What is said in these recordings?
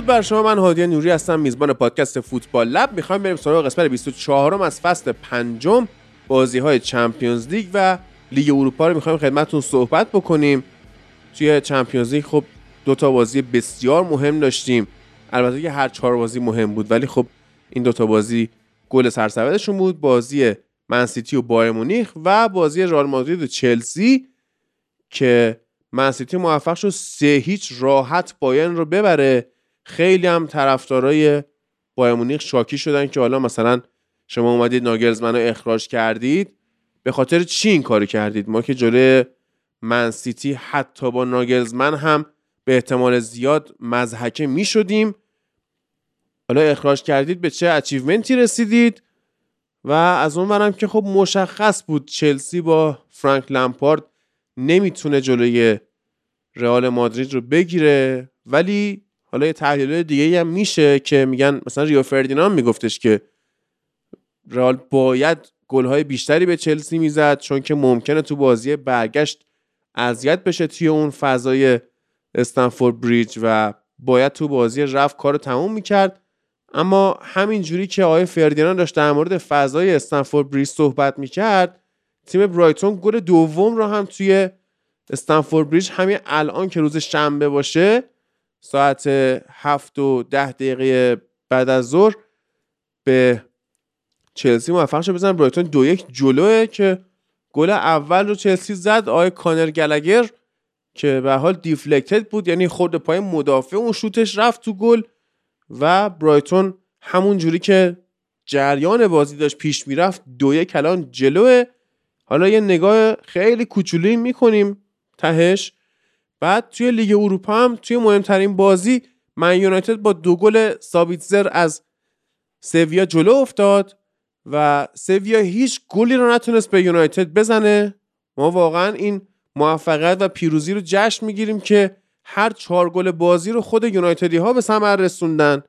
درود بر شما من هادی نوری هستم میزبان پادکست فوتبال لب. می‌خوایم بریم سراغ قسمت 24 از فصل پنجم بازی های چمپیونز لیگ و لیگ اروپا رو می‌خوایم خدمتتون صحبت بکنیم. توی چمپیونز لیگ خب دو تا بازی بسیار مهم داشتیم. البته که هر چهار بازی مهم بود ولی خب این دوتا بازی گل سرسبدشون بود. بازی منسیتی و بایر مونیخ و بازی رئال مادرید و چلسی که منسیتی موفق شد سه هیچ راحت بایرن رو ببره. خیلی هم طرفدارای بایر مونیخ شاکی شدن که حالا مثلا شما اومدید ناگلزمن رو اخراج کردید. به خاطر چی این کاری کردید؟ ما که جلوی منسیتی حتی با ناگلزمن هم به احتمال زیاد مزحکه می شدیم حالا اخراج کردید به چه اچیومنتی رسیدید؟ و از اون برم که خب مشخص بود چلسی با فرانک لمپارد نمی‌تونه جلوی رئال مادرید رو بگیره. ولی حالا یه تحلیل دیگه هم میشه که میگن مثلا ریو فردیناند میگفتش که رئال باید گلهای بیشتری به چلسی می‌زد چون که ممکنه تو بازی برگشت اذیت بشه توی اون فضای استنفورد بریج و باید تو بازی رفت کار تموم می‌کرد. اما همینجوری که آقای فردیناند داشت در مورد فضای استنفورد بریج صحبت می‌کرد تیم برایتون گل دوم رو هم توی استنفورد بریج همین الان که روز شنبه باشه ساعت هفت و ده دقیقه بعد از ظهر به چلسی موفق شد. بزن برایتون دو یک جلوه که گل اول رو چلسی زد. آقای کانر گلگر که به حال دیفلکتد بود یعنی خورد پای مدافع اون شوتش رفت تو گل و برایتون همون جوری که جریان بازی داشت پیش می‌رفت. دو یک الان جلوه. حالا یه نگاه خیلی کوچولی می‌کنیم تهش. بعد توی لیگ اروپا هم توی مهمترین بازی من یونایتد با دو گل سابیتزر از سویا جلو افتاد و سویا هیچ گلی رو نتونست به یونایتد بزنه. ما واقعا این موفقیت و پیروزی رو جشن می‌گیریم که هر چهار گل بازی رو خود یونایتدی ها به ثمر رسوندن.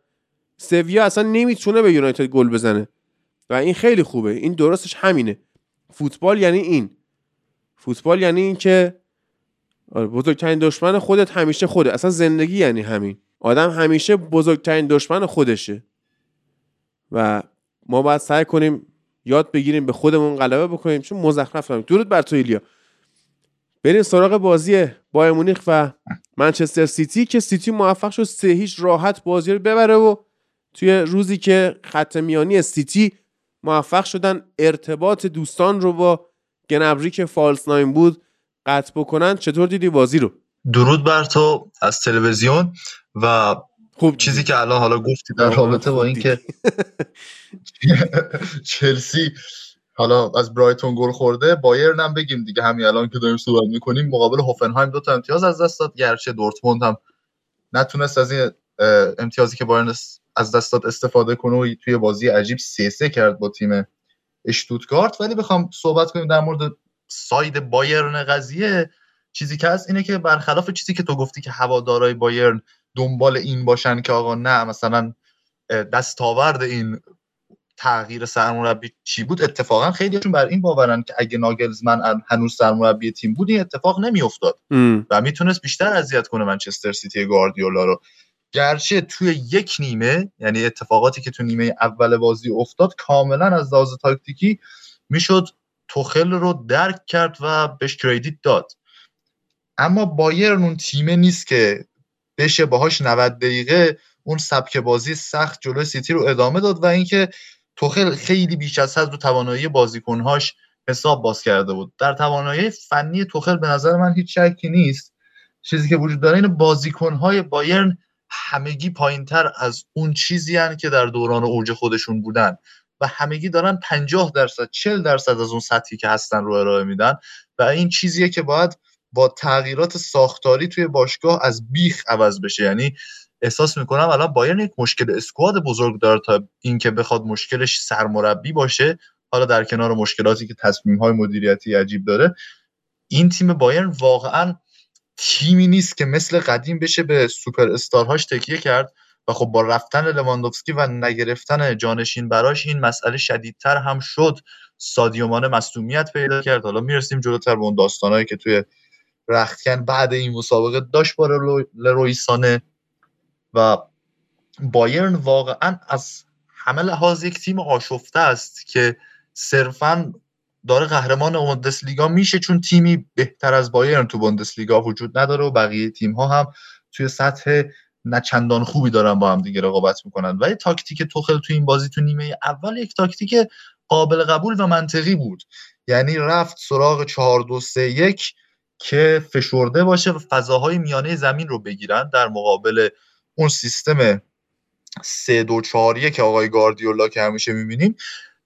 سویا اصلا نمی‌تونه به یونایتد گل بزنه. و این خیلی خوبه. این درستش همینه. فوتبال یعنی این. فوتبال یعنی این که آره، بزرگترین دشمن خودت همیشه خوده. اصلا زندگی یعنی همین. آدم همیشه بزرگترین دشمن خودشه. و ما باید سعی کنیم یاد بگیریم به خودمون غلبه بکنیم. چون مزخرف کنیم درود بر تو ایلیا. بریم سراغ بازی بایر مونیخ و منچستر سیتی که سیتی موفق شد سه هیچ راحت بازی رو ببره و توی روزی که خط میانی سیتی موفق شدن ارتباط دوستان رو با گنابری که false nine بود قطع بکنن چطور دیدی بازی رو؟ درود بر تو از تلویزیون و خوب چیزی که الان حالا گفتی در رابطه با اینکه چلسی حالا از برایتون گل خورده بایرن هم بگیم دیگه همین الان که داریم صحبت می‌کنیم. مقابل هوفنهایم دو تا امتیاز از دست داد گرچه دورتموند هم نتونست از این امتیازی که بایرن از دست داد استفاده کنه و توی بازی عجیب سه سه کرد با تیم اشتوتگارت. ولی بخوام صحبت کنیم در مورد ساید بایرن قضیه چیزی که هست اینه که برخلاف چیزی که تو گفتی که هوادارای بایرن دنبال این باشن که آقا نه مثلا دستاورد این تغییر سرمربی چی بود؟ اتفاقا خیلیشون بر این باورن که اگه ناگلزمن هنوز سرمربی تیم بود این اتفاق نمیافتاد. و می‌تونست بیشتر اذیت کنه منچستر سیتی گاردیولا رو. گرچه توی یک نیمه یعنی اتفاقاتی که تو نیمه اول بازی افتاد کاملا از لحاظ تاکتیکی می‌شد توخل رو درک کرد و بهش کردیت داد. اما بایرن اون تیمه نیست که بشه باهاش 90 دقیقه اون سبک بازی سخت جلوی سیتی رو ادامه داد و اینکه توخل خیلی بیش از حد رو توانایی بازیکنهاش حساب باز کرده بود. در توانایی فنی توخل به نظر من هیچ شکی نیست. چیزی که وجود داره این بازیکنهای بایرن همگی پایینتر از اون چیزی هن که در دوران اوج خودشون بودن. و همگی دارن 50 درصد 40 درصد از اون سطحی که هستن رو ارائه میدن و این چیزیه که باید با تغییرات ساختاری توی باشگاه از بیخ عوض بشه. یعنی احساس می‌کنم الان بایرن یک مشکل اسکواد بزرگ داره تا اینکه بخواد مشکلش سرمربی باشه. حالا در کنار مشکلاتی که تصمیم های مدیریتی عجیب داره این تیم بایرن واقعا تیمی نیست که مثل قدیم بشه به سوپر استارهاش تکیه کرد. خب با رفتن لواندوفسکی و نگرفتن جانشین براش این مسئله شدیدتر هم شد سادیومان مصومیت پیدا کرد. حالا می‌رسیم جلوتر به اون داستانهایی که توی رختکن بعد این مسابقه داشت با لرویسانه و بایرن واقعا از همه لحاظ یک تیم آشفته است که صرفا داره قهرمان بوندسلیگا میشه چون تیمی بهتر از بایرن تو بوندسلیگا وجود نداره و بقیه تیم ها هم توی سطح نه چندان خوبی دارن با هم دیگه رقابت می‌کنن. ولی تاکتیک توخل تو این بازی تو نیمه اول یک تاکتیک قابل قبول و منطقی بود. یعنی رفت سراغ 4 2 3 1 که فشرده باشه و فضاهای میانه زمین رو بگیرن. در مقابل اون سیستم 3 2 4 1 که آقای گاردیولا که همیشه می‌بینیم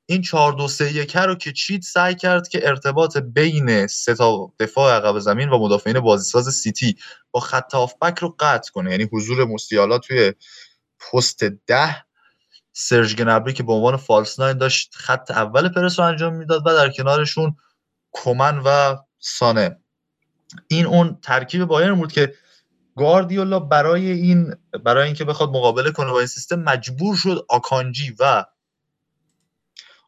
این 4 2 3 1 رو که چیت سعی کرد که ارتباط بین سه تا دفاع عقب زمین و مدافعین بازیساز سیتی با خط هافبک رو قطع کنه. یعنی حضور موسیالا توی پست ده. سرج گنبری که به عنوان فالس ناین داشت خط اول پرس رو انجام می‌داد و در کنارشون کومن و سانه. این اون ترکیب بایرن بود که گاردیولا برای این برای اینکه بخواد مقابله کنه با این سیستم مجبور شد آکانجی و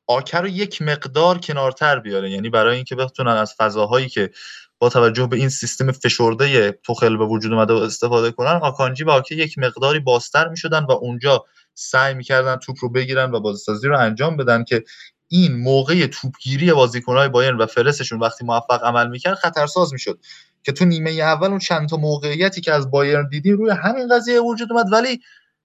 آکر رو یک مقدار کنارتر بیاره. یعنی برای اینکه بتونن از فضاهایی که با توجه به این سیستم فشرده توخل به وجود اومده و استفاده کنن آکانجی و آکه یک مقداری بازتر می‌شدن و اونجا سعی می‌کردن توپ رو بگیرن و بازسازی رو انجام بدن که این موقع توپگیری بازیکنهای بایرن و فرسشون وقتی موفق عمل می‌کرد خطرساز می‌شد. که تو نیمه اول اون چند تا موقعیتی که از بایرن دیدیم روی همین قضیه وجود اومد ولی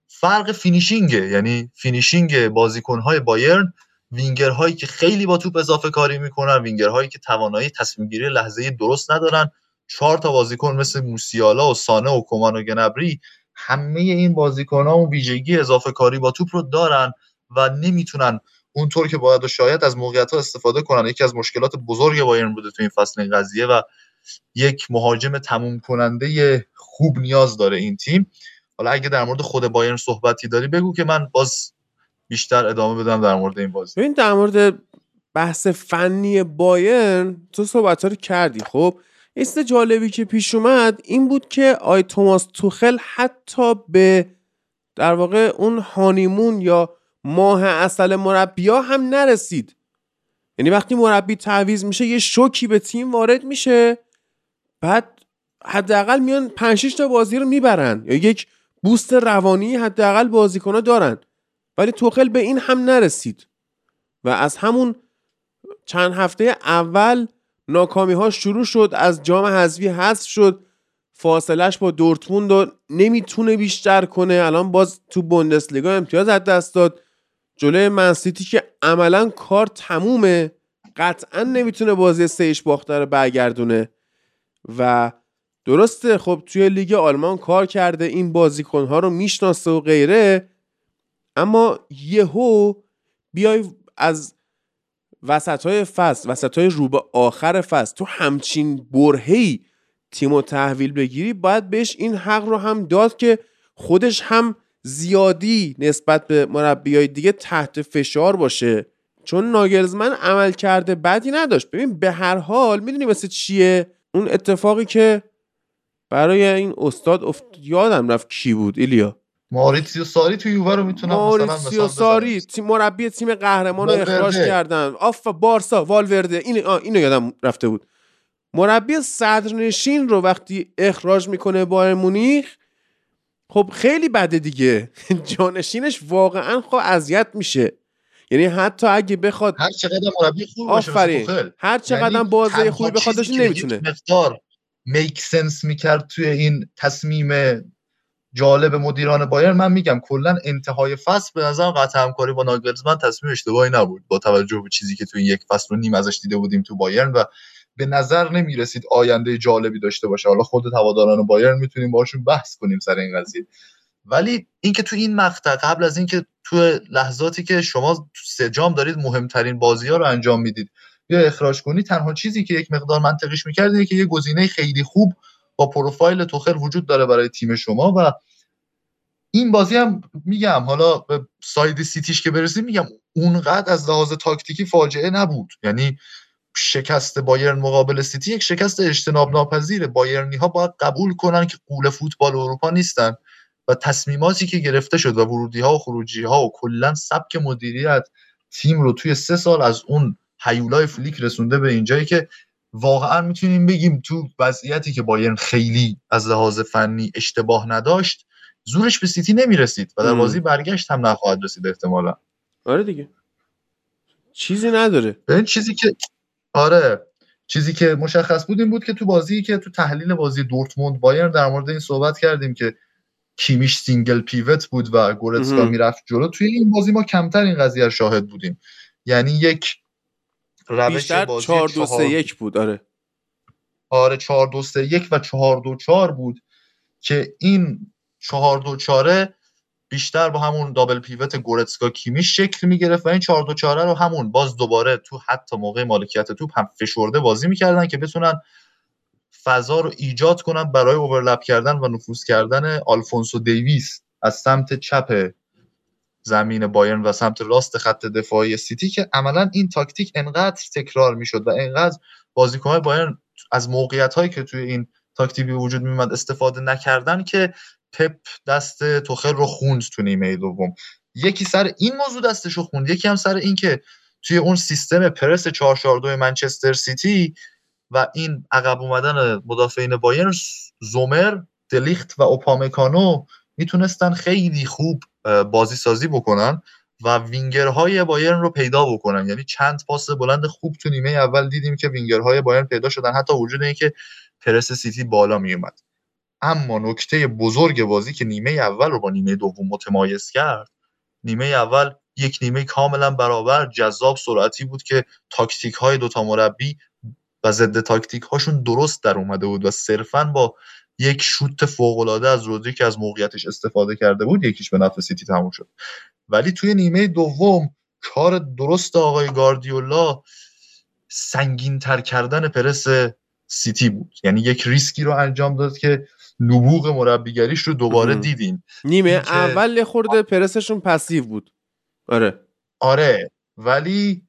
فرق finishing ه. یعنی finishing بازیکنهای بایرن وینگرهایی که خیلی با توپ اضافه کاری می‌کنن وینگرهایی که توانایی تصمیم گیری لحظه درست ندارن. چهار تا بازیکن مثل موسیالا و سانه و کومان و گنابری همه این بازیکن ها اون ویژگی اضافه کاری با توپ رو دارن و نمی‌تونن اونطور که باید و شاید از موقعیت ها استفاده کنن. یکی از مشکلات بزرگ بایرن بوده تو این فصل این قضیه و یک مهاجم تموم کننده خوب نیاز داره این تیم. حالا اگه در مورد خود بایرن صحبتی داری بگو که من باز بیشتر ادامه بدم در مورد این بازی. ببین در مورد بحث فنی بایرن تو صحبت رو کردی. خب است جالبی که پیش اومد این بود که آی توماس توخل حتی به در واقع اون هانیمون یا ماه اصل مربیا هم نرسید. یعنی وقتی مربی تعویز میشه یه شوکی به تیم وارد میشه بعد حداقل میان 5 تا بازی رو می‌برن. یا یک بوست روانی حداقل بازیکنها دارن. ولی توخل به این هم نرسید. و از همون چند هفته اول ناکامی ها شروع شد از جام حذفی حذف شد فاصلش با دورتموند رو نمی‌تونه بیشتر کنه. الان باز تو بوندسلیگا امتیاز از دست داد. جلوی منسیتی که عملا کار تمومه قطعا نمی‌تونه بازی سهش باخته رو برگردونه. و درسته خب توی لیگ آلمان کار کرده این بازیکنها رو می‌شناسه و غیره اما یهو بیای از وسط های فصل وسط های رو به آخر فصل تو همچین برهی تیم و تحویل بگیری باید بهش این حق رو هم داد که خودش هم زیادی نسبت به مربی های دیگه تحت فشار باشه. چون ناگلزمن عملکرد بدی نداشت. ببین به هر حال می‌دونی مثل چیه؟ اون اتفاقی که برای این استاد افت... یادم رفت کی بود ایلیا. ماریتسیو ساری تو یووه رو می‌تونم ماریتسیو ساری تیم مربی تیم قهرمان رو اخراج کردن. آف بارسا والورده. این اینو یادم رفته بود. مربی صدرنشین رو وقتی اخراج می‌کنه بایر مونیخ خب خیلی بده دیگه. جانشینش واقعا خب اذیت میشه. یعنی حتی اگه بخواد هر چقدر مربی خوب باشه آفرین. هر چقدر یعنی بازی خوبی بخواد نمی‌تونه. مقدار میک سنس می‌کرد توی این تصمیم جالب مدیران بایر من میگم کلا انتهای فصل به نظر قطع همکاری با ناگلزمن تصمیم اشتباهی نبود. با توجه به چیزی که توی یک فصل و نیم ازش دیده بودیم تو بایرن و به نظر نمی‌رسید آینده جالبی داشته باشه. حالا خود هواداران بایرن می‌تونیم باشون قحص کنیم سر این قضیه. ولی اینکه تو این مقطع قبل از اینکه تو لحظاتی که شما تو سه جام دارید مهمترین بازی ها رو انجام می‌دید یا اخراج کنی تنها چیزی که یک مقدار منطقیش می‌کرد که یه گزینه خیلی خوب با پروفایل توخل وجود داره برای تیم شما و این بازی هم میگم حالا به side سیتیش که برسیم میگم اونقدر از لحاظ تاکتیکی فاجعه نبود. یعنی شکست بایرن مقابل سیتی یک شکست اجتناب ناپذیره بایرنی ها باید قبول کنن که غول فوتبال اروپا نیستن و تصمیماتی که گرفته شد و ورودی ها و خروجی ها و کلا سبک مدیریت تیم رو توی سه سال از اون هیولای فلیک رسونده به اینجایی که واقعا می‌تونیم بگیم تو وضعیتی که بایرن خیلی از لحاظ فنی اشتباه نداشت زورش به سیتی نمی‌رسید و در بازی برگشت هم نخواهد رسید احتمالا. آره دیگه. چیزی نداره. این چیزی که آره. چیزی که مشخص بود این بود که تو بازی که تو تحلیل بازی دورتموند بایرن در مورد این صحبت کردیم که کیمیش single pivot بود و گورتسکا می‌رفت جلو. توی این بازی ما کمتر این قضیه شاهد بودیم. یعنی یک روش بازی 4 2 3 1 بود آره. آره 4 2 3 1 و 4 2 4 بود که این 4 2 4 بیشتر با همون double pivot گورتسکا کیمیش شکل می‌گرفت و این 4 2 4 رو همون باز دوباره تو حتی موقع مالکیت توپ هم فشرده بازی می‌کردن که بتونن فضا رو ایجاد کنن برای overlap کردن و نفوذ کردن آلفونسو دیویس از سمت چپ زمین بایرن و سمت راست خط دفاعی سیتی که عملا این تاکتیک انقدر تکرار می‌شد و انقدر بازیکنهای بایرن از موقعیت هایی که توی این تاکتیک وجود میمد استفاده نکردن که پپ دست توخل رو خوند تو نیمه دوم. یکی سر این موضوع دستش رو خوند یکی هم سر این که توی اون سیستم پرس 442 منچستر سیتی و این عقب اومدن مدافعین بایرن زومر دلیخت و اوپامکانو می‌تونستن خیلی خوب بازی سازی بکنن و وینگرهای بایرن رو پیدا بکنن. یعنی چند پاس بلند خوب تو نیمه اول دیدیم که وینگرهای بایرن پیدا شدن. حتی وجود اینکه پرس سیتی بالا میومد اما نکته بزرگ بازی که نیمه اول رو با نیمه دوم متمایز کرد نیمه اول یک نیمه کاملا برابر جذاب سرعتی بود که تاکتیک های دوتا مربی و ضد تاکتیک هاشون درست در اومده بود و صرفا با یک شوت فوق العاده از رودری که از موقعیتش استفاده کرده بود یکیش به نفع سیتی تموم شد. ولی توی نیمه دوم کار درست آقای گاردیولا سنگین تر کردن پرس سیتی بود. یعنی یک ریسکی رو انجام داد که نبوغ مربیگریش رو دوباره دیدیم. نیمه اول خورده پرسشون passive بود. آره. آره. ولی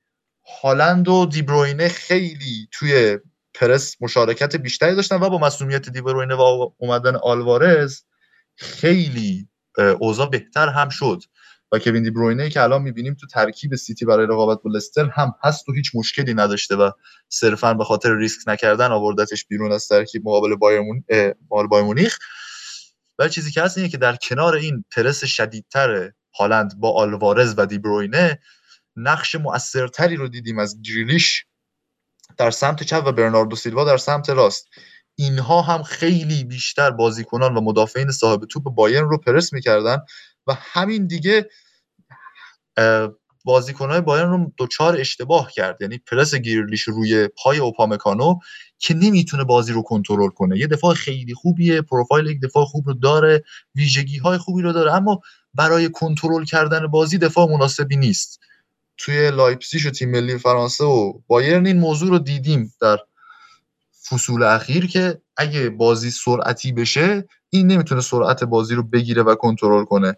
هالند و دیبروینه خیلی توی پرس مشارکت بیشتری داشتن و با مسئولیت دیبروینه و اومدن آلوارز خیلی اوضاع بهتر هم شد. و کوین دیبروینه که الان می‌بینیم تو ترکیب سیتی برای رقابت با لستر هم هست و هیچ مشکلی نداشته و صرفا به خاطر ریسک نکردن آوردتش بیرون از ترکیب مقابل بایرمون بایر مونیخ. و چیزی که هست اینه که در کنار این پرس شدیدتر هالند با آلوارز و دیبروینه نقش مؤثرتری رو دیدیم از گریلیش در سمت چپ و برناردو سیلوا در سمت راست. اینها هم خیلی بیشتر بازیکنان و مدافعین صاحب توپ بایرن رو پرس می‌کردن و همین دیگه بازیکنهای بایرن رو دوچار اشتباه کرد. یعنی پرس گیرلیش روی پای اوپامکانو که نمی‌تونه بازی رو کنترل کنه. یه دفاع خیلی خوبیه پروفایل یک دفاع خوب رو داره ویژگی های خوبی رو داره اما برای کنترل کردن بازی دفاع مناسبی نیست. توی لایپسیش و تیم ملی فرانسه و بایرن این موضوع رو دیدیم در فصول اخیر که اگه بازی سرعتی بشه این نمی‌تونه سرعت بازی رو بگیره و کنترل کنه.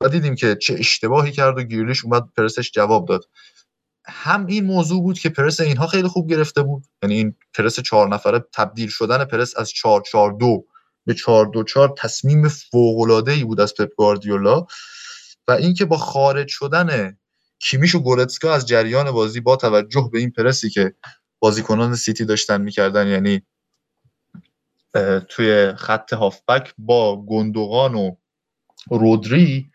و دیدیم که چه اشتباهی کرد و گیرلیش اومد پرسش جواب داد. هم این موضوع بود که پرس اینها خیلی خوب گرفته بود. یعنی این پرس چهار نفره تبدیل شدن پرس از چهار چهار دو به چهار دو چهار تصمیم فوق ای بود از پپ گاردیولا و اینکه با خارج شدن کیمیش و گورتسکا از جریان بازی با توجه به این پرسی که بازیکنان سیتی داشتن می‌کردن یعنی توی خط هافبک با گندوغان و رودری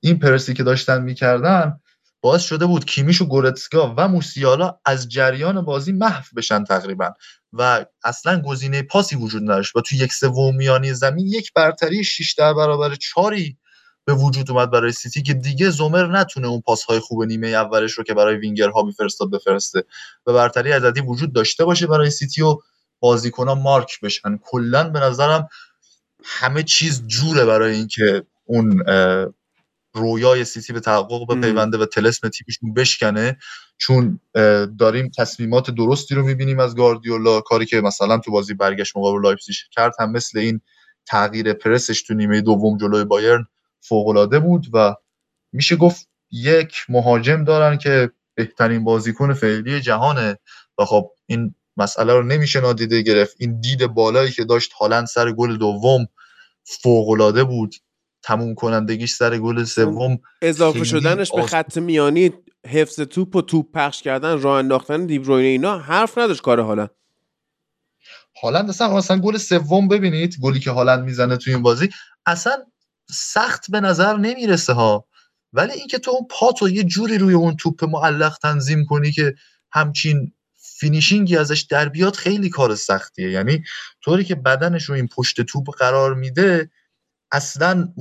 این پرسی که داشتن می‌کردن باعث شده بود کیمیش و گورتسکا و موسیالا از جریان بازی محو بشن تقریبا و اصلا گزینه پاسی وجود نداشت و توی یک سوم میانی زمین یک برتری 6 در برابر چهاری به وجود اومد برای سیتی که دیگه زومر نتونه اون پاسهای خوب نیمه اولش رو که برای وینگرها میفرستاد بفرسته. و برتری عددی وجود داشته باشه برای سیتی و بازیکنها مارک بشن. کلا به نظرم همه چیز جوره برای اینکه اون رویای سیتی به تحقق بپیونده و طلسم تیمشون بشکنه. چون داریم تصمیمات درستی رو می‌بینیم از گاردیولا کاری که مثلا تو بازی برگشت مقابل لایپزیگ کرد هم مثل این تغییر پرسش تو نیمه دوم جلوی بایرن فوقالعاده بود و میشه گفت یک مهاجم دارن که بهترین بازیکن فعلی جهانه. و خب این مسئله رو نمیشه نادیده گرفت. این دید بالایی که داشت هالند سر گل دوم فوقالعاده بود. تموم کنندگیش سر گل سوم اضافه شدنش به خط میانی حفظ توپ و توپ پخش کردن راه انداختن دیبروینه اینا حرف نداشت کار هالند. هالند اصلا اصلا گل سوم ببینید گلی که هالند می‌زنه توی این بازی اصلا سخت به نظر نمی‌رسه ها. ولی اینکه تو اون پاتو یه جوری روی اون توپ معلق تنظیم کنی که همچین finishing ی ازش در بیاد خیلی کار سختیه. یعنی طوری که بدنش رو این پشت توپ قرار میده اصلا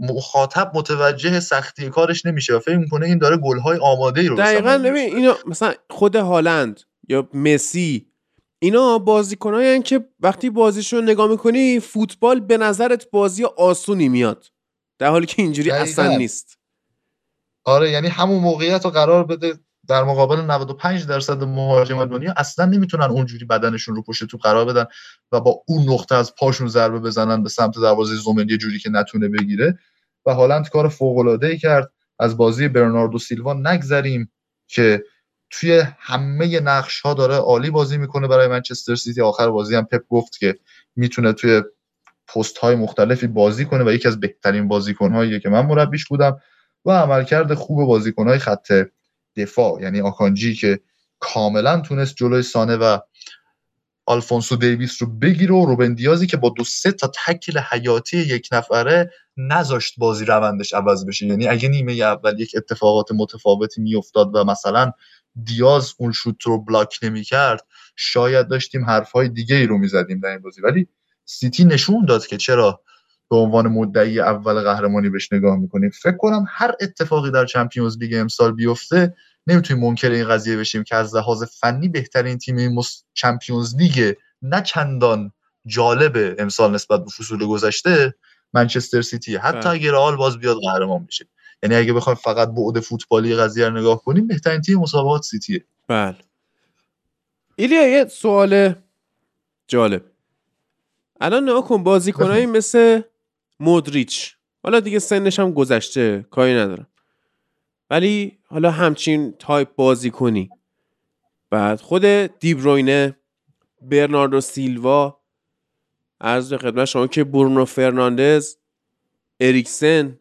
مخاطب متوجه سختی کارش نمیشه و فکر می‌کنه این داره گلهای آماده ای رو دقیقا ببین اینا مثلا خود هالند یا مسی اینا بازیکنایی که وقتی بازیشون رو نگاه می‌کنی فوتبال به نظرت بازی آسونی میاد. در حالی که اینجوری اصلا نیست. آره یعنی همون موقعیت رو قرار بده در مقابل 95 درصد مهاجم دنیا اصلا نمی‌تونن اونجوری بدنشون رو پشت تو قرار بدن و با اون نقطه از پاشون ضربه بزنن به سمت دروازه زومن یه جوری که نتونه بگیره. و هالند کار فوق العاده ای کرد. از بازی برناردو سیلوا نگذریم که توی همه نقش ها داره عالی بازی می‌کنه برای منچستر سیتی. آخر بازی هم پپ گفت که می‌تونه توی پست های مختلفی بازی کنه و یکی از بهترین بازیکن هایی که من مربیش بودم و عملکرد خوب بازیکن های خط دفاع یعنی آکانجی که کاملا تونست جلوی سانه و آلفونسو دیویس رو بگیره و روبن دیازی که با دو سه تا تکل حیاتی یک نفره نذاشت بازی روندش عوض بشه. یعنی اگه نیمه اول یک اتفاقات متفاوتی میافتاد و مثلا دیاز اون شوت رو بلاک نمی‌کرد شاید داشتیم حرفهای دیگه ای رو می‌زدیم در این بازی. ولی سیتی نشون داد که چرا به عنوان مدعی اول قهرمانی بهش نگاه می‌کنیم. فکر کنم هر اتفاقی در Champions League امسال بیفته نمی‌تونیم منکر این قضیه بشیم که از لحاظ فنی بهترین تیم این چمپیونز لیگ نه چندان جالب امسال نسبت به فصول گذشته منچستر سیتی. حتی بله. اگه رئال باز بیاد قهرمان بشه. یعنی اگه بخوایم فقط بعد فوتبالی قضیه رو نگاه کنیم بهترین تیم مسابقات سیتیه. بله. ایلیا یه سوال جالب. الان نگاه کن بازیکنایی مثل مودریچ. حالا دیگه سنش هم گذشته کاری ندارم. ولی حالا همچین تایپ بازی کنی بعد خود دی‌بروینه برناردو سیلوا از خدمت شما که برونو فرناندز اریکسن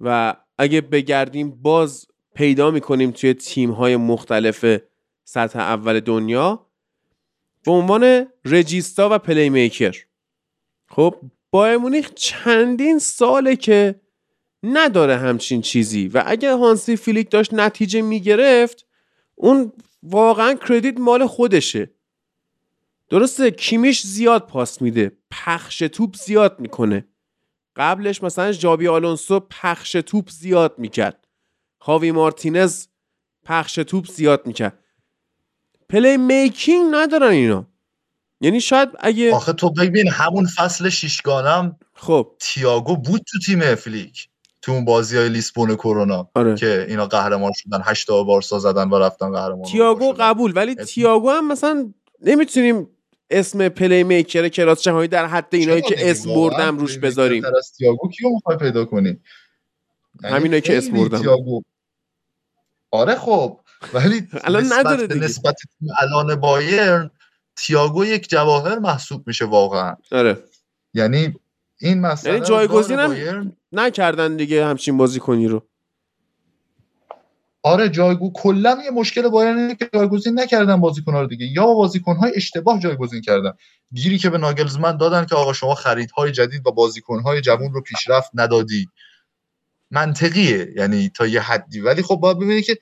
و اگه بگردیم باز پیدا می‌کنیم توی تیم های مختلف سطح اول دنیا به عنوان رجیستا و playmaker خب بایر مونیخ چندین ساله که نداره همچین چیزی و اگه هانسی فلیک داشت نتیجه می‌گرفت اون واقعا credit مال خودشه. درسته کیمیش زیاد پاس میده پخش توپ زیاد می‌کنه. قبلش مثلا ژابی آلونسو پخش توپ زیاد می‌کرد. خاوی مارتینز پخش توپ زیاد می‌کرد. playmaking ندارن اینا. یعنی شاید اگه آخه تو ببین همون فصل شیشگانم خب. تییاگو بود تو تیم فلیک. تو اون بازی های لیسبون کرونا آره. که اینا قهرمان شدن هشتا بارسا زدن و رفتن قهرمان تییاگو قبول ولی تییاگو هم مثلا نمی‌تونیم اسم playmaker کلاس جهانی در حد اینایی که اسم بردم روش بذاریم. تییاگو کیو می‌خوای پیدا کنی؟ یعنی همینایی که اسم بردم آره خب ولی الان نداره دیگه. نسبت الان بایرن تییاگو یک جواهر محسوب میشه واقعا. آره. یعنی این مسئله یعنی جایگزین هم نکردن دیگه همچین بازیکنی رو. آره جایگو کلا یه مشکل بایرن که جایگزین نکردن بازیکن‌ها رو دیگه. یا بازیکن‌های اشتباه جایگزین کردن. گیری که به ناگلزمن دادن که آقا شما خریدهای جدید و بازیکن‌های جوون رو پیشرفت ندادی منطقیه یعنی تا یه حدی. ولی خب باید ببینید که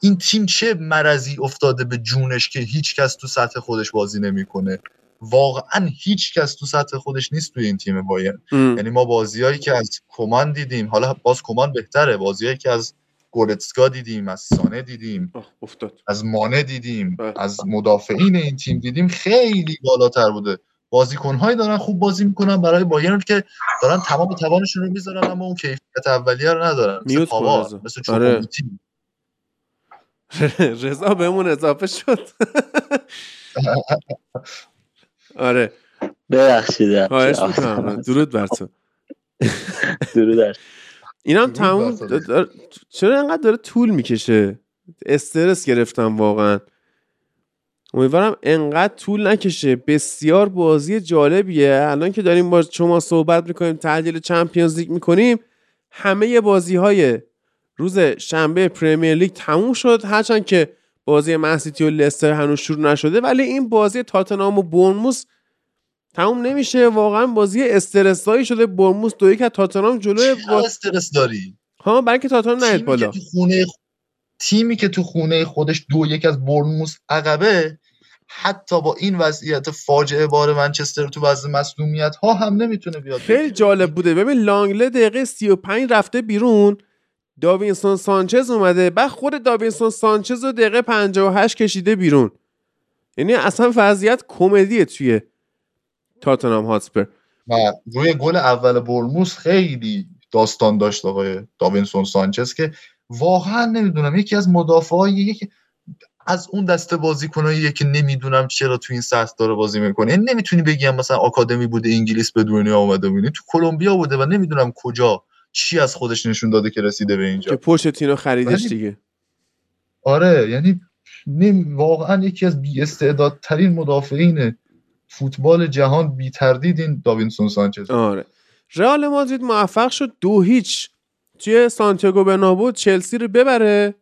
این تیم چه مرضی افتاده به جونش که هیچ کس تو سطح خودش بازی نمی‌کنه. واقعا هیچ کس تو سطح خودش نیست توی این تیم بایرن. یعنی ما بازیایی که از کمان دیدیم حالا باز کمان بهتره بازیایی که از گورتسکا دیدیم از سانه دیدیم افتاد. از مانه دیدیم. از مدافعین این تیم دیدیم خیلی بالاتر بوده. بازیکنهایی دارن خوب بازی می‌کنن برای بایرن که دارن تمام توانشون رو می‌ذارن اما اون کیفیت اولیه رو ندارن. مثل مثل آره. رضا بهمون اضافه شد. آره. ببخشید درود بر تو. درود اینا هم تموم چرا انقدر داره طول می‌کشه؟ استرس گرفتم واقعا. امیدوارم انقدر طول نکشه. بسیار بازی جالبیه. الان که داریم با شما صحبت می‌کنیم تحلیل چمپیونز لیگ می‌کنیم همه بازی های روز شنبه پریمیر لیگ تموم شد. هرچند که بازی منسیتی و لستر هنوز شروع نشده ولی این بازی تاتنام و بورنموس تموم نمیشه. واقعا بازی استرسایی شده. برموس دو یک از تاتنهام جلوی با... استرس داری؟ ها برای که تاتنهام نهید بالا. تو خونه تیمی که تو خونه خودش دو یک از برموس عقبه حتی با این وضعیت فاجعه بار منچستر تو وضع مسلومیت ها هم نمی‌تونه بیاد خیلی جالب بوده. ببین لانگله دقیقه 35 رفته بیرون. داوینسون سانچز اومده. بعد خود داوینسون سانچز رو دقیقه 58 کشیده بیرون. یعنی اصلا وضعیت کمدیه توی تاتنام هاتسپر و روی گل اول برموس خیلی داستان داشت آقای داوینسون سانچز که واقعا نمی‌دونم یکی از مدافعای یکی از اون دسته بازیکنایی که نمی‌دونم چرا تو این سطح داره بازی می‌کنه. یعنی نمی‌تونی بگی مثلا آکادمی بوده انگلیس به دنیا اومده بودی تو کلمبیا بوده و نمی‌دونم کجا چی از خودش نشون داده که رسیده به اینجا. که پوشتینو خریدش دیگه. آره یعنی واقعا یکی از بی استعدادترین مدافعین فوتبال جهان بی تردید این داوینسون سانچز. آره. رئال مادرید موفق شد دو هیچ. توی سانتیاگو برنابو چلسی رو ببره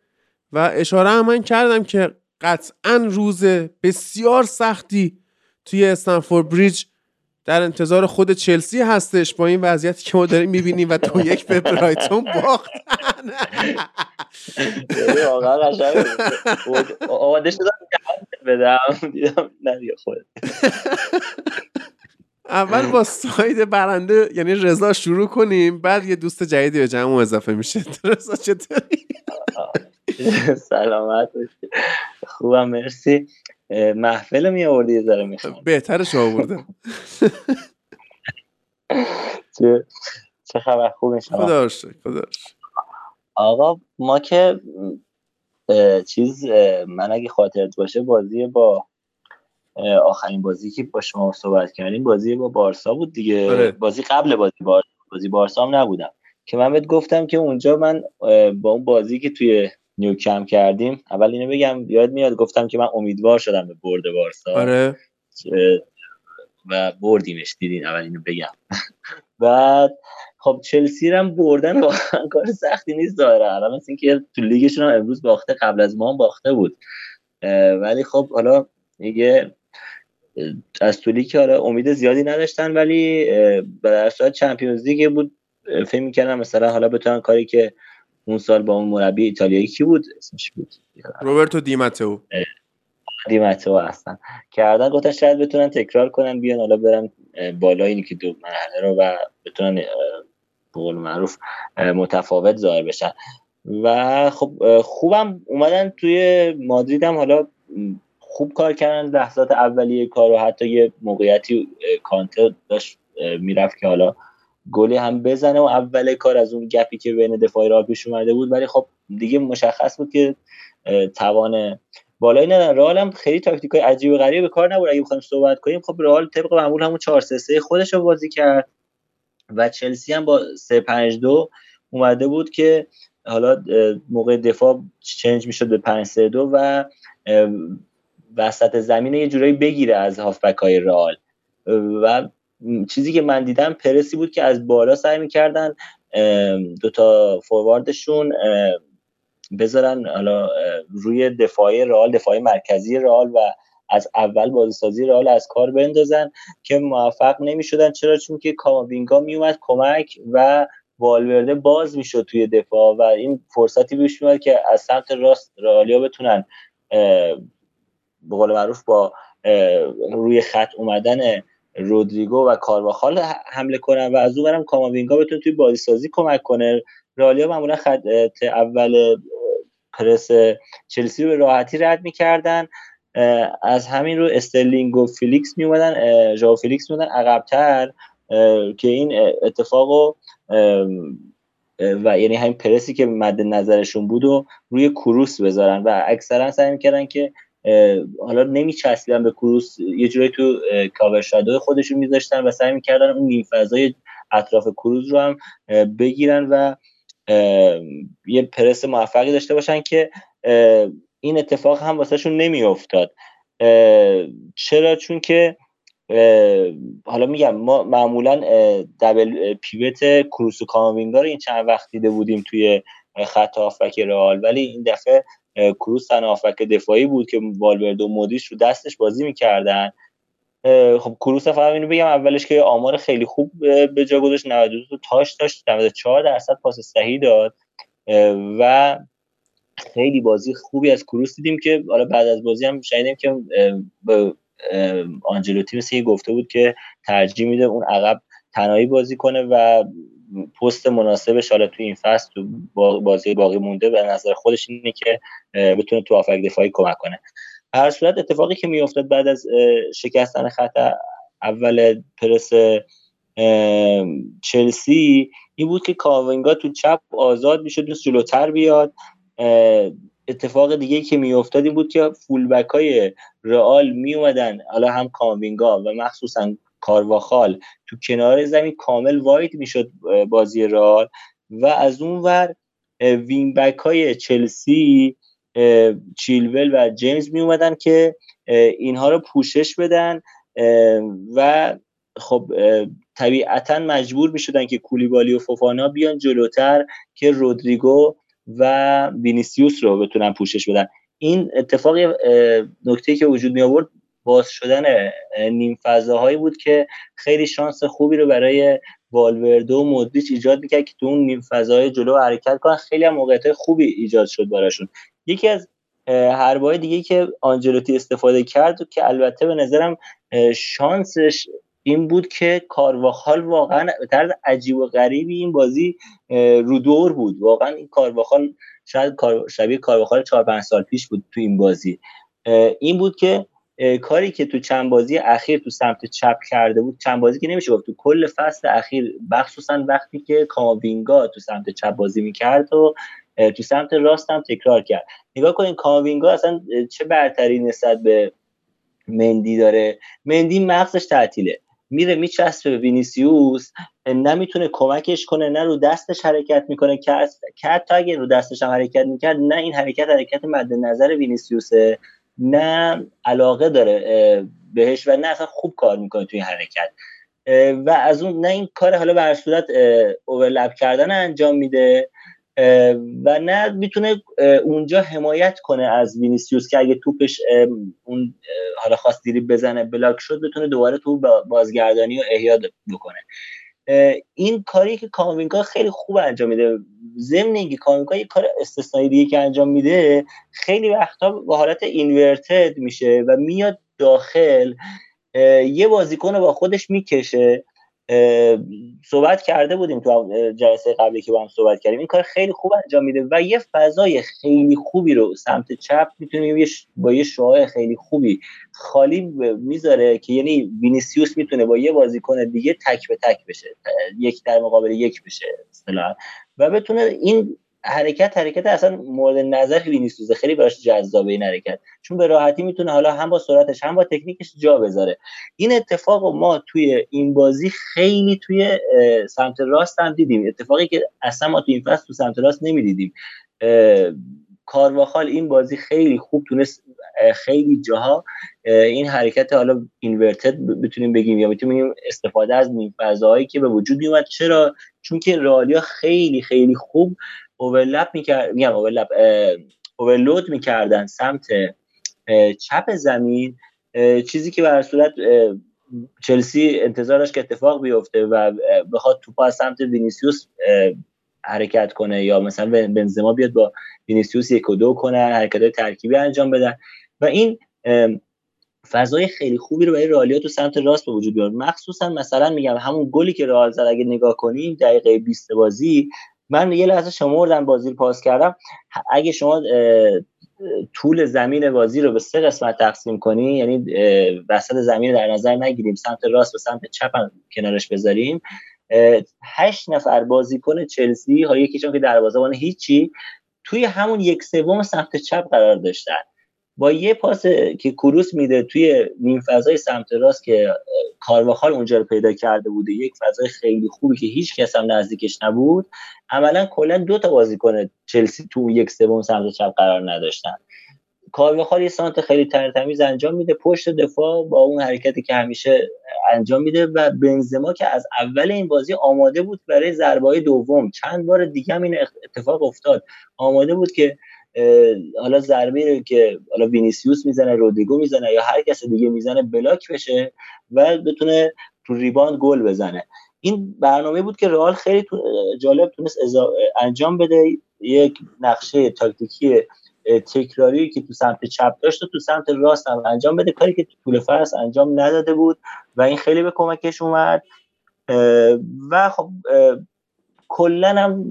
و اشاره هم من کردم که قطعا روز بسیار سختی توی استنفورد بریج در انتظار خود چلسی هستش با این وضعیتی که ما داریم می‌بینیم و تو یک به برایتون باختن. آماده شدم بدم. دیدم نه خود اول با ساید برنده یعنی رضا شروع کنیم بعد یه دوست جدیدی به جمع اضافه میشه. رضا چطوری؟ سلامت خوبم مرسی. محفل می آوردی یه ذره می‌خوام. بهترش آوردم چه خبر؟ خوب شما؟ خدا خدا آقا ما که چیز من اگه خاطرت باشه بازی با آخرین بازی که با شما صحبت کردیم بازی با بارسا بود دیگه. آره. بازی قبل بازی بارسا بازی بارسا هم نبودم. که من بهت گفتم که اونجا من با اون بازی که توی نیوکم کردیم. اول اینو بگم یاد میاد گفتم که من امیدوار شدم به برد بارسا. آره. و بردیمش. دیدین؟ اول اینو بگم. بعد خب چلسی هم بردن واقعا کار سختی نیست داره الان مثل اینکه تو لیگشون هم امروز باخته قبل از ما هم باخته بود. ولی خب حالا دیگه از تو لیگ حالا امید زیادی نداشتن ولی به صورت چمپیونز لیگ بود. فکر می‌کردم مثلا حالا بتونن کاری که اون سال با اون مربی ایتالیایی کی بود؟ اسمش بود. روبرتو دیماتئو دیماتئو هستن. کردن گفتن شاید بتونن تکرار کنن بیان حالا برن بالا اینی که دو مرحله رو و بتونن به قول معروف متفاوت ظاهر بشن. و خب خوبم اومدن توی مادرید هم حالا خوب کار کردن. لحظات اولیه کار و حتی یه موقعیتی کانتر داشت می‌رفت که حالا گلی هم بزنه و اول کار از اون گپی که بین دفاعی را پیش اومده بود ولی خب دیگه مشخص بود که توان بالایی ندارن رئال هم خیلی تاکتیک های عجیب و غریب به کار نبود. اگه بخوایم صحبت کنیم خب رئال طبق معمول همون 4 3 3 خودش رو بازی کرد و چلسی هم با 3 5 2 اومده بود که حالا موقع دفاع چنج می‌شد به 5 3 2 و وسط زمین یه جورایی بگیره از هافبک های رئال. و چیزی که من دیدم پرسی بود که از بالا سعی می‌کردن دوتا فورواردشون بذارن حالا روی دفاعی رئال دفاعی مرکزی رئال و از اول بازیسازی رئال از کار بندازن که موفق نمی‌شدن. چرا؟ چون که کاماوینگا میومد کمک و والورده باز می‌شد توی دفاع و این فرصتی بهش میاد که از سمت راست رئالیا بتونن به قول معروف با روی خط اومدن رودریگو و کارواخال حمله کنن و از اون برم کاماوینگا بتونه توی بازی سازی کمک کنه. رئالیا معمولا خط اول پرس چلسی رو به راحتی رد می‌کردن. از همین رو استرلینگ و فیلیکس می اومدن ژائو فیلیکس می اومدن عقبتر که این اتفاق و یعنی همین پرسی که مد نظرشون بود و روی کروس بذارن و اکثرا سعی می‌کردن که حالا نمیچسبیدن به کروس. یه جوری تو کاور شادو خودشون میذاشتن و سعی می‌کردن اون نیم فضای اطراف کروز رو هم بگیرن و یه پرس موفقی داشته باشن که این اتفاق هم واسهشون نمیافتاد. چرا؟ چون که حالا میگم ما معمولا دبل پیوت کروس و کاموینگا رو این چند وقت دیده بودیم توی خط هافبک رئال ولی این دفعه کروس تنها دفاعی بود که والورد و مودیش رو دستش بازی می‌کردن. خب کروس فقط اینو بگم اولش که آمار خیلی خوب به جا گذاشت 92 تاش داشت 94 درصد پاس صحیح داد. و خیلی بازی خوبی از کروس دیدیم که حالا بعد از بازی هم شنیدیم که آنجلوتی مثل گفته بود که ترجیح میده اون عقب تنهایی بازی کنه و پست مناسبش حالا تو این فصل تو بازی باقی مونده به نظر خودش اینه که بتونه تو آفک دفاعی کمک کنه. هر صورت اتفاقی که میافتاد بعد از شکستن خط اول پرس چلسی این بود که کاوینگا تو چپ آزاد می‌شد دوست جلوتر بیاد. اتفاق دیگه که میافتاد این بود که فولبک های رئال می اومدن حالا هم کاوینگا و مخصوصا کارواخال تو کنار زمین کامل واید می‌شد بازی رئال و از اون ور وینبک های چلسی چیلول و جیمز می اومدن که اینها رو پوشش بدن و خب طبیعتا مجبور می شدن که کولیبالی و فوفانا بیان جلوتر که رودریگو و وینیسیوس رو بتونن پوشش بدن. این اتفاق نکته که وجود می آورد باز شدن نیم فضاهایی بود که خیلی شانس خوبی رو برای والورده و مودریچ ایجاد می‌کرد که تو اون نیم فضاهای جلو حرکت کنن. خیلی هم موقعیت خوبی ایجاد شد براشون. یکی از حربای دیگه که آنجلوتی استفاده کرد و که البته به نظرم شانسش این بود که کارواخال واقعا به طرز عجیب و غریبی این بازی رو دور بود. واقعا این کارواخال شاید شبیه کارواخال 4 5 سال پیش بود تو این بازی. این بود که کاری که تو چند بازی اخیر تو سمت چپ کرده بود چند بازی که نمیشه گفت تو کل فصل اخیر مخصوصا وقتی که کاماوینگا تو سمت چپ بازی می‌کرد و تو سمت راست هم تکرار کرد. نگاه کنین کاماوینگا اصلا چه برتری نسبت به مندی داره؟ مندی مغزش تعطیله. میره میچسبه به وینیسیوس نمی‌تونه کمکش کنه نه رو دستش حرکت می‌کنه که حتی اگه رو دستش هم حرکت می‌کرد نه این حرکت حرکت مد نظر وینیسیوسه. نه علاقه داره بهش و نه اصلا خوب کار می‌کنه توی حرکت. و از اون نه این کار حالا به صورت overlap کردن انجام میده و نه می‌تونه اونجا حمایت کنه از وینیسیوس که اگه توپش اون حالا خواست دیری بزنه بلاک شد بتونه دوباره تو بازگردانی و احیا بکنه. این کاری که کاموینگا خیلی خوب انجام میده. ضمن اینکه کاموینگا یه کار استثنایی دیگه که انجام میده خیلی وقتا به حالت اینورتد میشه و میاد داخل یه بازیکن رو با خودش می‌کشه. صحبت کرده بودیم تو جلسه قبلی که با هم صحبت کردیم. این کار خیلی خوب انجام میده و یه فضای خیلی خوبی رو سمت چپ می‌تونیم با یه شعاع خیلی خوبی خالی می‌ذاره که یعنی وینیسیوس می‌تونه با یه بازیکن دیگه تک به تک بشه یک در مقابل یک بشه اصطلاحا. و بتونه این حرکت حرکت اصلا مورد نظر وینیسیوس خیلی براش جذابه این حرکت. چون به راحتی می‌تونه حالا هم با سرعتش هم با تکنیکش جا بذاره. این اتفاق ما توی این بازی خیلی توی سمت راست هم دیدیم. اتفاقی که اصلا ما توی این فصل تو سمت راست نمی‌دیدیم. کارواخال این بازی خیلی خوب تونست خیلی جاها این حرکت حالا اینورتد بتونیم بگیم یا می‌تونیم استفاده از نیم فضاهایی که به وجود میومد چرا؟ چون که رالیا خیلی خیلی خوب اوورلپ می‌کرد میگم اوورلپ اوورلود می‌کردن سمت چپ زمین چیزی که بر صورت چلسی انتظارش که اتفاق بیفته و بخواد توپ از سمت وینیسیوس حرکت کنه یا مثلا بنزما بیاد با وینیسیوس یک و دو کنه حرکت ترکیبی انجام بدن. و این فضای خیلی خوبی رو برای رئالیا تو سمت راست به وجود بیاره مخصوصا مثلا میگم همون گلی که رئال زد اگه نگاه کنیم دقیقه 20 بازی من یه لحظه شمردم بازی رو پاس کردم. اگه شما طول زمین بازی رو به سه قسمت تقسیم کنی یعنی وسط زمین در نظر نگیریم سمت راست و سمت چپ کنارش بذاریم هشت نفر بازیکن چلسی ها یکیشون که دروازه‌بان هیچی توی همون یک سوم سمت چپ قرار داشتن. با یه پاس که کروس میده توی نیم فضای سمت راست که کارواخال اونجا رو پیدا کرده بوده یک فضای خیلی خوبی که هیچ کس هم نزدیکش نبود عملا کلا دو تا بازیکن چلسی تو یک سوم سمت چپ قرار نداشتن. کارواخال یه سانت خیلی ترتمیز انجام میده پشت دفاع با اون حرکتی که همیشه انجام میده و بنزما که از اول این بازی آماده بود برای ضربه دوم. چند بار دیگه هم این اتفاق افتاد. آماده بود که حالا ضربه که حالا وینیسیوس می‌زنه رودریگو می‌زنه یا هر کس دیگه می‌زنه بلاک بشه و بتونه تو rebound گل بزنه. این برنامه بود که رئال خیلی جالب تونست انجام بده. یک نقشه تاکتیکی تکراری که تو سمت چپ داشت و تو سمت راست هم انجام بده. کاری که تو طول فصل انجام نداده بود و این خیلی به کمکش اومد. و خب کلا هم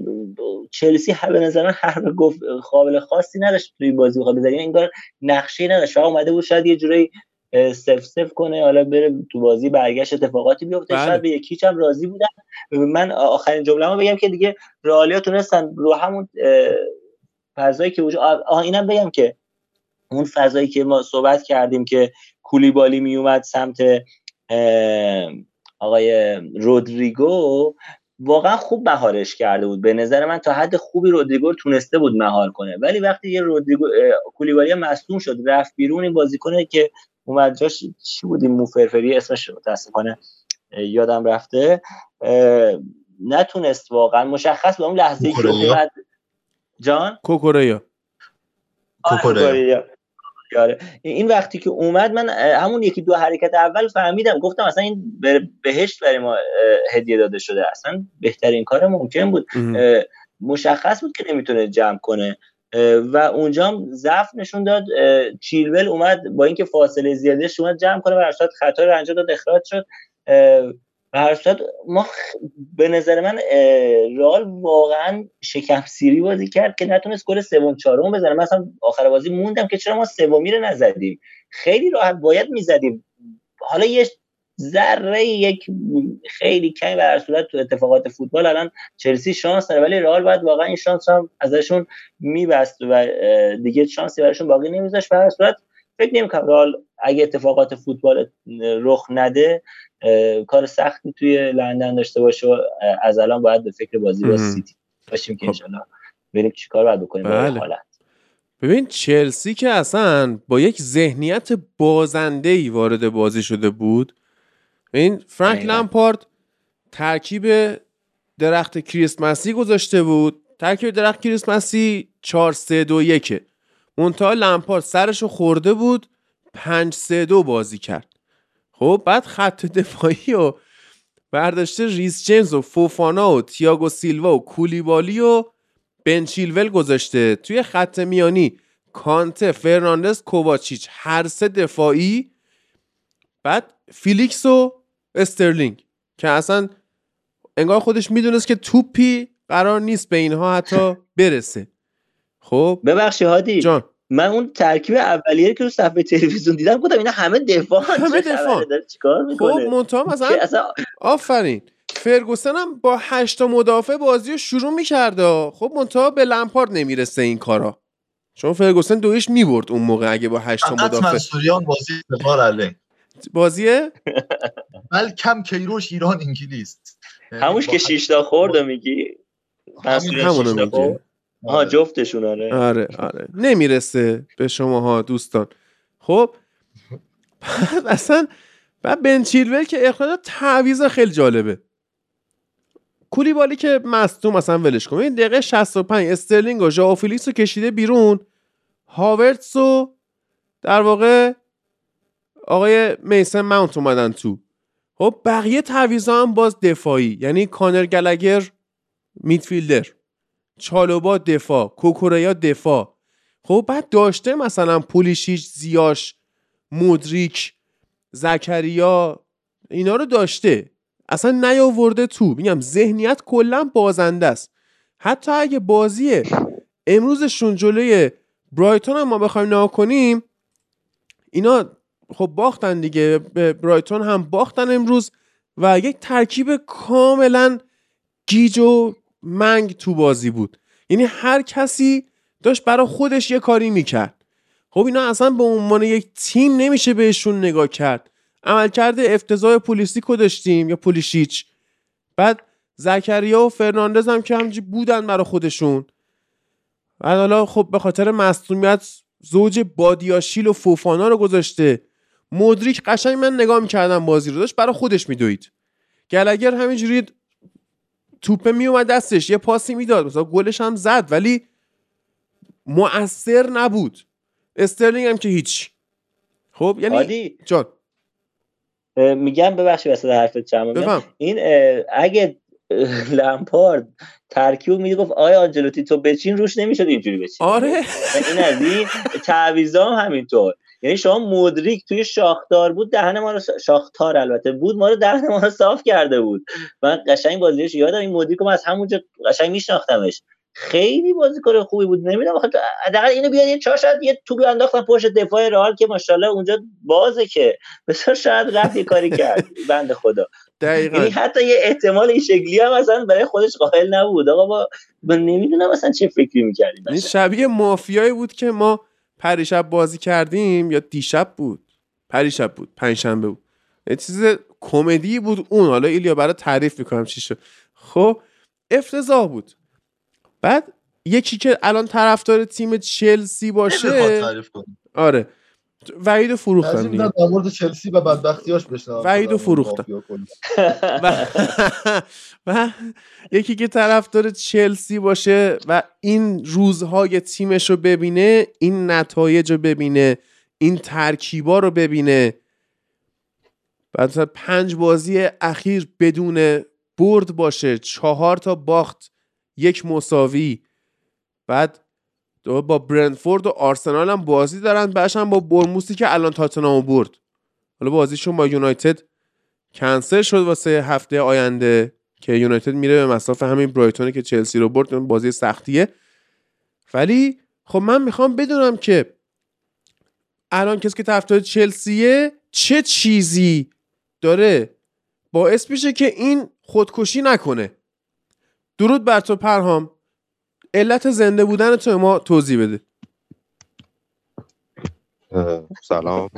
چلسی به نظر من هر گفت قابل خاصی نداشت توی بازی بخواد بزنه. انگار نقشه نداشت. فقط اومده بود شاید یه جوری سف سف کنه حالا بره تو بازی برگشت اتفاقاتی بیفته. بله. شاید به یکیچ هم راضی بودن. من آخرین جمله بگم که دیگه رئالیا تونستن رو همون فضایی که وجود آه اینم بگم که اون فضایی که ما صحبت کردیم که کولیبالی می اومد سمت آقای رودریگو واقعا خوب مهارش کرده بود. به نظر من تا حد خوبی رودریگو تونسته بود مهار کنه. ولی وقتی یه رودریگو کولیبالی مصدوم شد رفت بیرون این بازیکن که اومد جاش چی بود؟ این موفرفری اسمش متاسفانه یادم رفته. نتونست واقعا مشخص به اون لحظه که اومد. جان؟ کوکوریا. کوکوریا. آره. این وقتی که اومد من همون یکی دو حرکت اول فهمیدم. گفتم اصلا این بهشت برای ما هدیه داده شده. اصلا بهترین کار ممکن بود. مشخص بود که نمی‌تونه جمع کنه. و اونجا هم ضعف نشون داد. چیلول اومد با اینکه فاصله زیاده اومد جمع کنه و خطا رو انجام داد اخراج شد. و هر ما به نظر من رئال واقعا شکم سیری بازی کرد که نتونست گل سوم چهارم بزنه. مثلا آخر بازی موندم که چرا ما سومی رو نزدیم. خیلی راحت باید می‌زدیم. حالا یه ذره یک خیلی کمی به صورت تو اتفاقات فوتبال الان چلسی شانس داره ولی رئال باید واقعا این شانس هم ازشون میبست و دیگه شانسی براشون باقی نمیذاشت. به هر صورت فکر نمی‌کنم رئال اگه اتفاقات فوتبال رخ نده کار سختی توی لندن داشته باشه و از الان باید به فکر بازی با سیتی باشیم که خب. انشالله بریم چیکار باید بکنیم بله. حالت. ببین چلسی که اصلا با یک ذهنیت بازنده ای وارد بازی شده بود. این فرانک لمپارد ترکیب درخت کریسمسی گذاشته بود. ترکیب درخت کریسمسی 4 3 2 1 منتها لمپارد سرشو خورده بود 5 3 2 بازی کرد. خب بعد خط دفاعی و برداشته ریس جیمز و فوفانا و تیاگو سیلوا و کولیبالی و بن چیلول گذاشته. توی خط میانی کانته فرناندز کوواچیچ هر سه دفاعی. بعد فیلیکس و استرلینگ که اصلا انگار خودش می‌دونست که توپی قرار نیست به اینها حتی برسه. خب؟ ببخشی هادی. جان. من اون ترکیب اولیه که رو صفحه تلویزیون دیدم گفتم اینا همه دفاع همه دفاع. چیکار می‌کنه؟ خب منتها مثلا آفرین. فرگوسن هم با هشتا مدافع بازی رو شروع می‌کرده. خب منتها به لمپارد نمی‌رسه این کارا. چون فرگوسن دویش می‌برد اون موقع اگه با هشتا مدافع. منصوریان بازی علی بازیه؟ بل کم کیروش ایران انگلیس. هموش که شیشتا خورد میگی. همونو میگی. آها آره. جفتشون آره. آره آره. نمی‌رسه به شماها دوستان. خب اصلا بعد بن چیلول که اخراج تعویض خیلی جالبه. کولیبالی که مصدوم مثلا ولش کن. این دقیقه 65 استرلینگ و ژائو فیلیکس رو کشیده بیرون. هاورتس و در واقع آقای میسن ماونت اومدن تو. خب بقیه تعویضا هم باز دفاعی. یعنی کانر گلگر میدفیلدر. چالوبا دفاع کوکوریا دفاع. خب بعد داشته مثلا پولیشیش زیاش مودریک زکریا اینا رو داشته. اصلا نیاورده تو. میگم ذهنیت کلا بازنده است. حتی اگه بازی امروزشون جلوی برایتون هم ما بخوایم نها کنیم اینا خب باختن دیگه. به برایتون هم باختن امروز و یک ترکیب کاملا گیج و منگ تو بازی بود. یعنی هر کسی داشت برای خودش یه کاری می‌کرد. خب اینا اصلا به عنوان یک تیم نمیشه بهشون نگاه کرد. عملکرد افتضاح پولیسیکو داشتیم یا پولیشیچ. بعد زکریا و فرناندز هم که همجی بودن برای خودشون. بعد حالا خب به خاطر مصدومیت زوج بادیاشیل و فوفانا رو گذاشته. مدریک قشنگ من نگاه می‌کردم بازی رو. داشت برای خودش میدوید. گلگر همینجوری توپه میومد دستش یه پاسی می‌داد. مثلا گلش هم زد ولی مؤثر نبود. استرلینگ هم که هیچ. خب یعنی عادی. جان. میگم ببخشید وسط حرفت چم بفهم. این اگه لمپارد ترکیب میگه گفت آیا آنجلوتی تو بچین روش نمی‌شد اینجوری بچین. آره. این از این تعویضا هم همینطور. یعنی شما مودریک توی شاختار بود دهن ما رو شاختار البته بود ما رو دهن ما رو صاف کرده بود. من قشنگ بازیش یادم این مودریک رو من از همونجا قشنگ میشناختمش. خیلی بازیکن خوبی بود. نمی‌دونم آخه حداقل اینو بیاد یه چهار شاید یه توپی انداختن پشت دفاع رئال که ماشاءالله اونجا بازه که. بسیار شاید رفت یه کاری کرد. بنده خدا. دقیقا. یعنی حتی یه احتمال این شکلی هم اصلا برای خودش قائل نبود. آقا ما من نمی‌دونم اصلا چه فکری می‌کردیم. این شبیه مافیایی بود که ما پریشب بازی کردیم یا دیشب بود؟ پریشب بود پنجشنبه بود. یه چیز کمدی بود اون. حالا ایلیا برای تعریف می‌کنم چی شد. خب افتضاح بود. بعد یکی که الان طرفدار تیم چلسی باشه تعریف کنیم آره. وحید فروختن دیگه. در مورد چلسی و بدبختیاش بشنوم. وحید و فروختن. و, و یکی که طرفدار چلسی باشه و این روزهای تیمش رو ببینه این نتایج رو ببینه این ترکیبا رو ببینه. بعد مثلا پنج بازی اخیر بدون برد باشه چهار تا باخت یک مساوی. بعد دو با برنفورد و آرسنال هم بازی دارن. بعدش هم با برموسی که الان تاتنامو برد. حالا بازیشون با یونایتد کنسل شد واسه هفته آینده که یونایتد میره به مسافه همین برایتونه که چلسی رو برد. بازی سختیه. ولی خب من می‌خوام بدونم که الان کسی که طرفدار چلسیه چه چیزی داره باعث میشه که این خودکشی نکنه. درود بر تو پرهام. علت زنده بودن تو ما توضیح بده. سلام.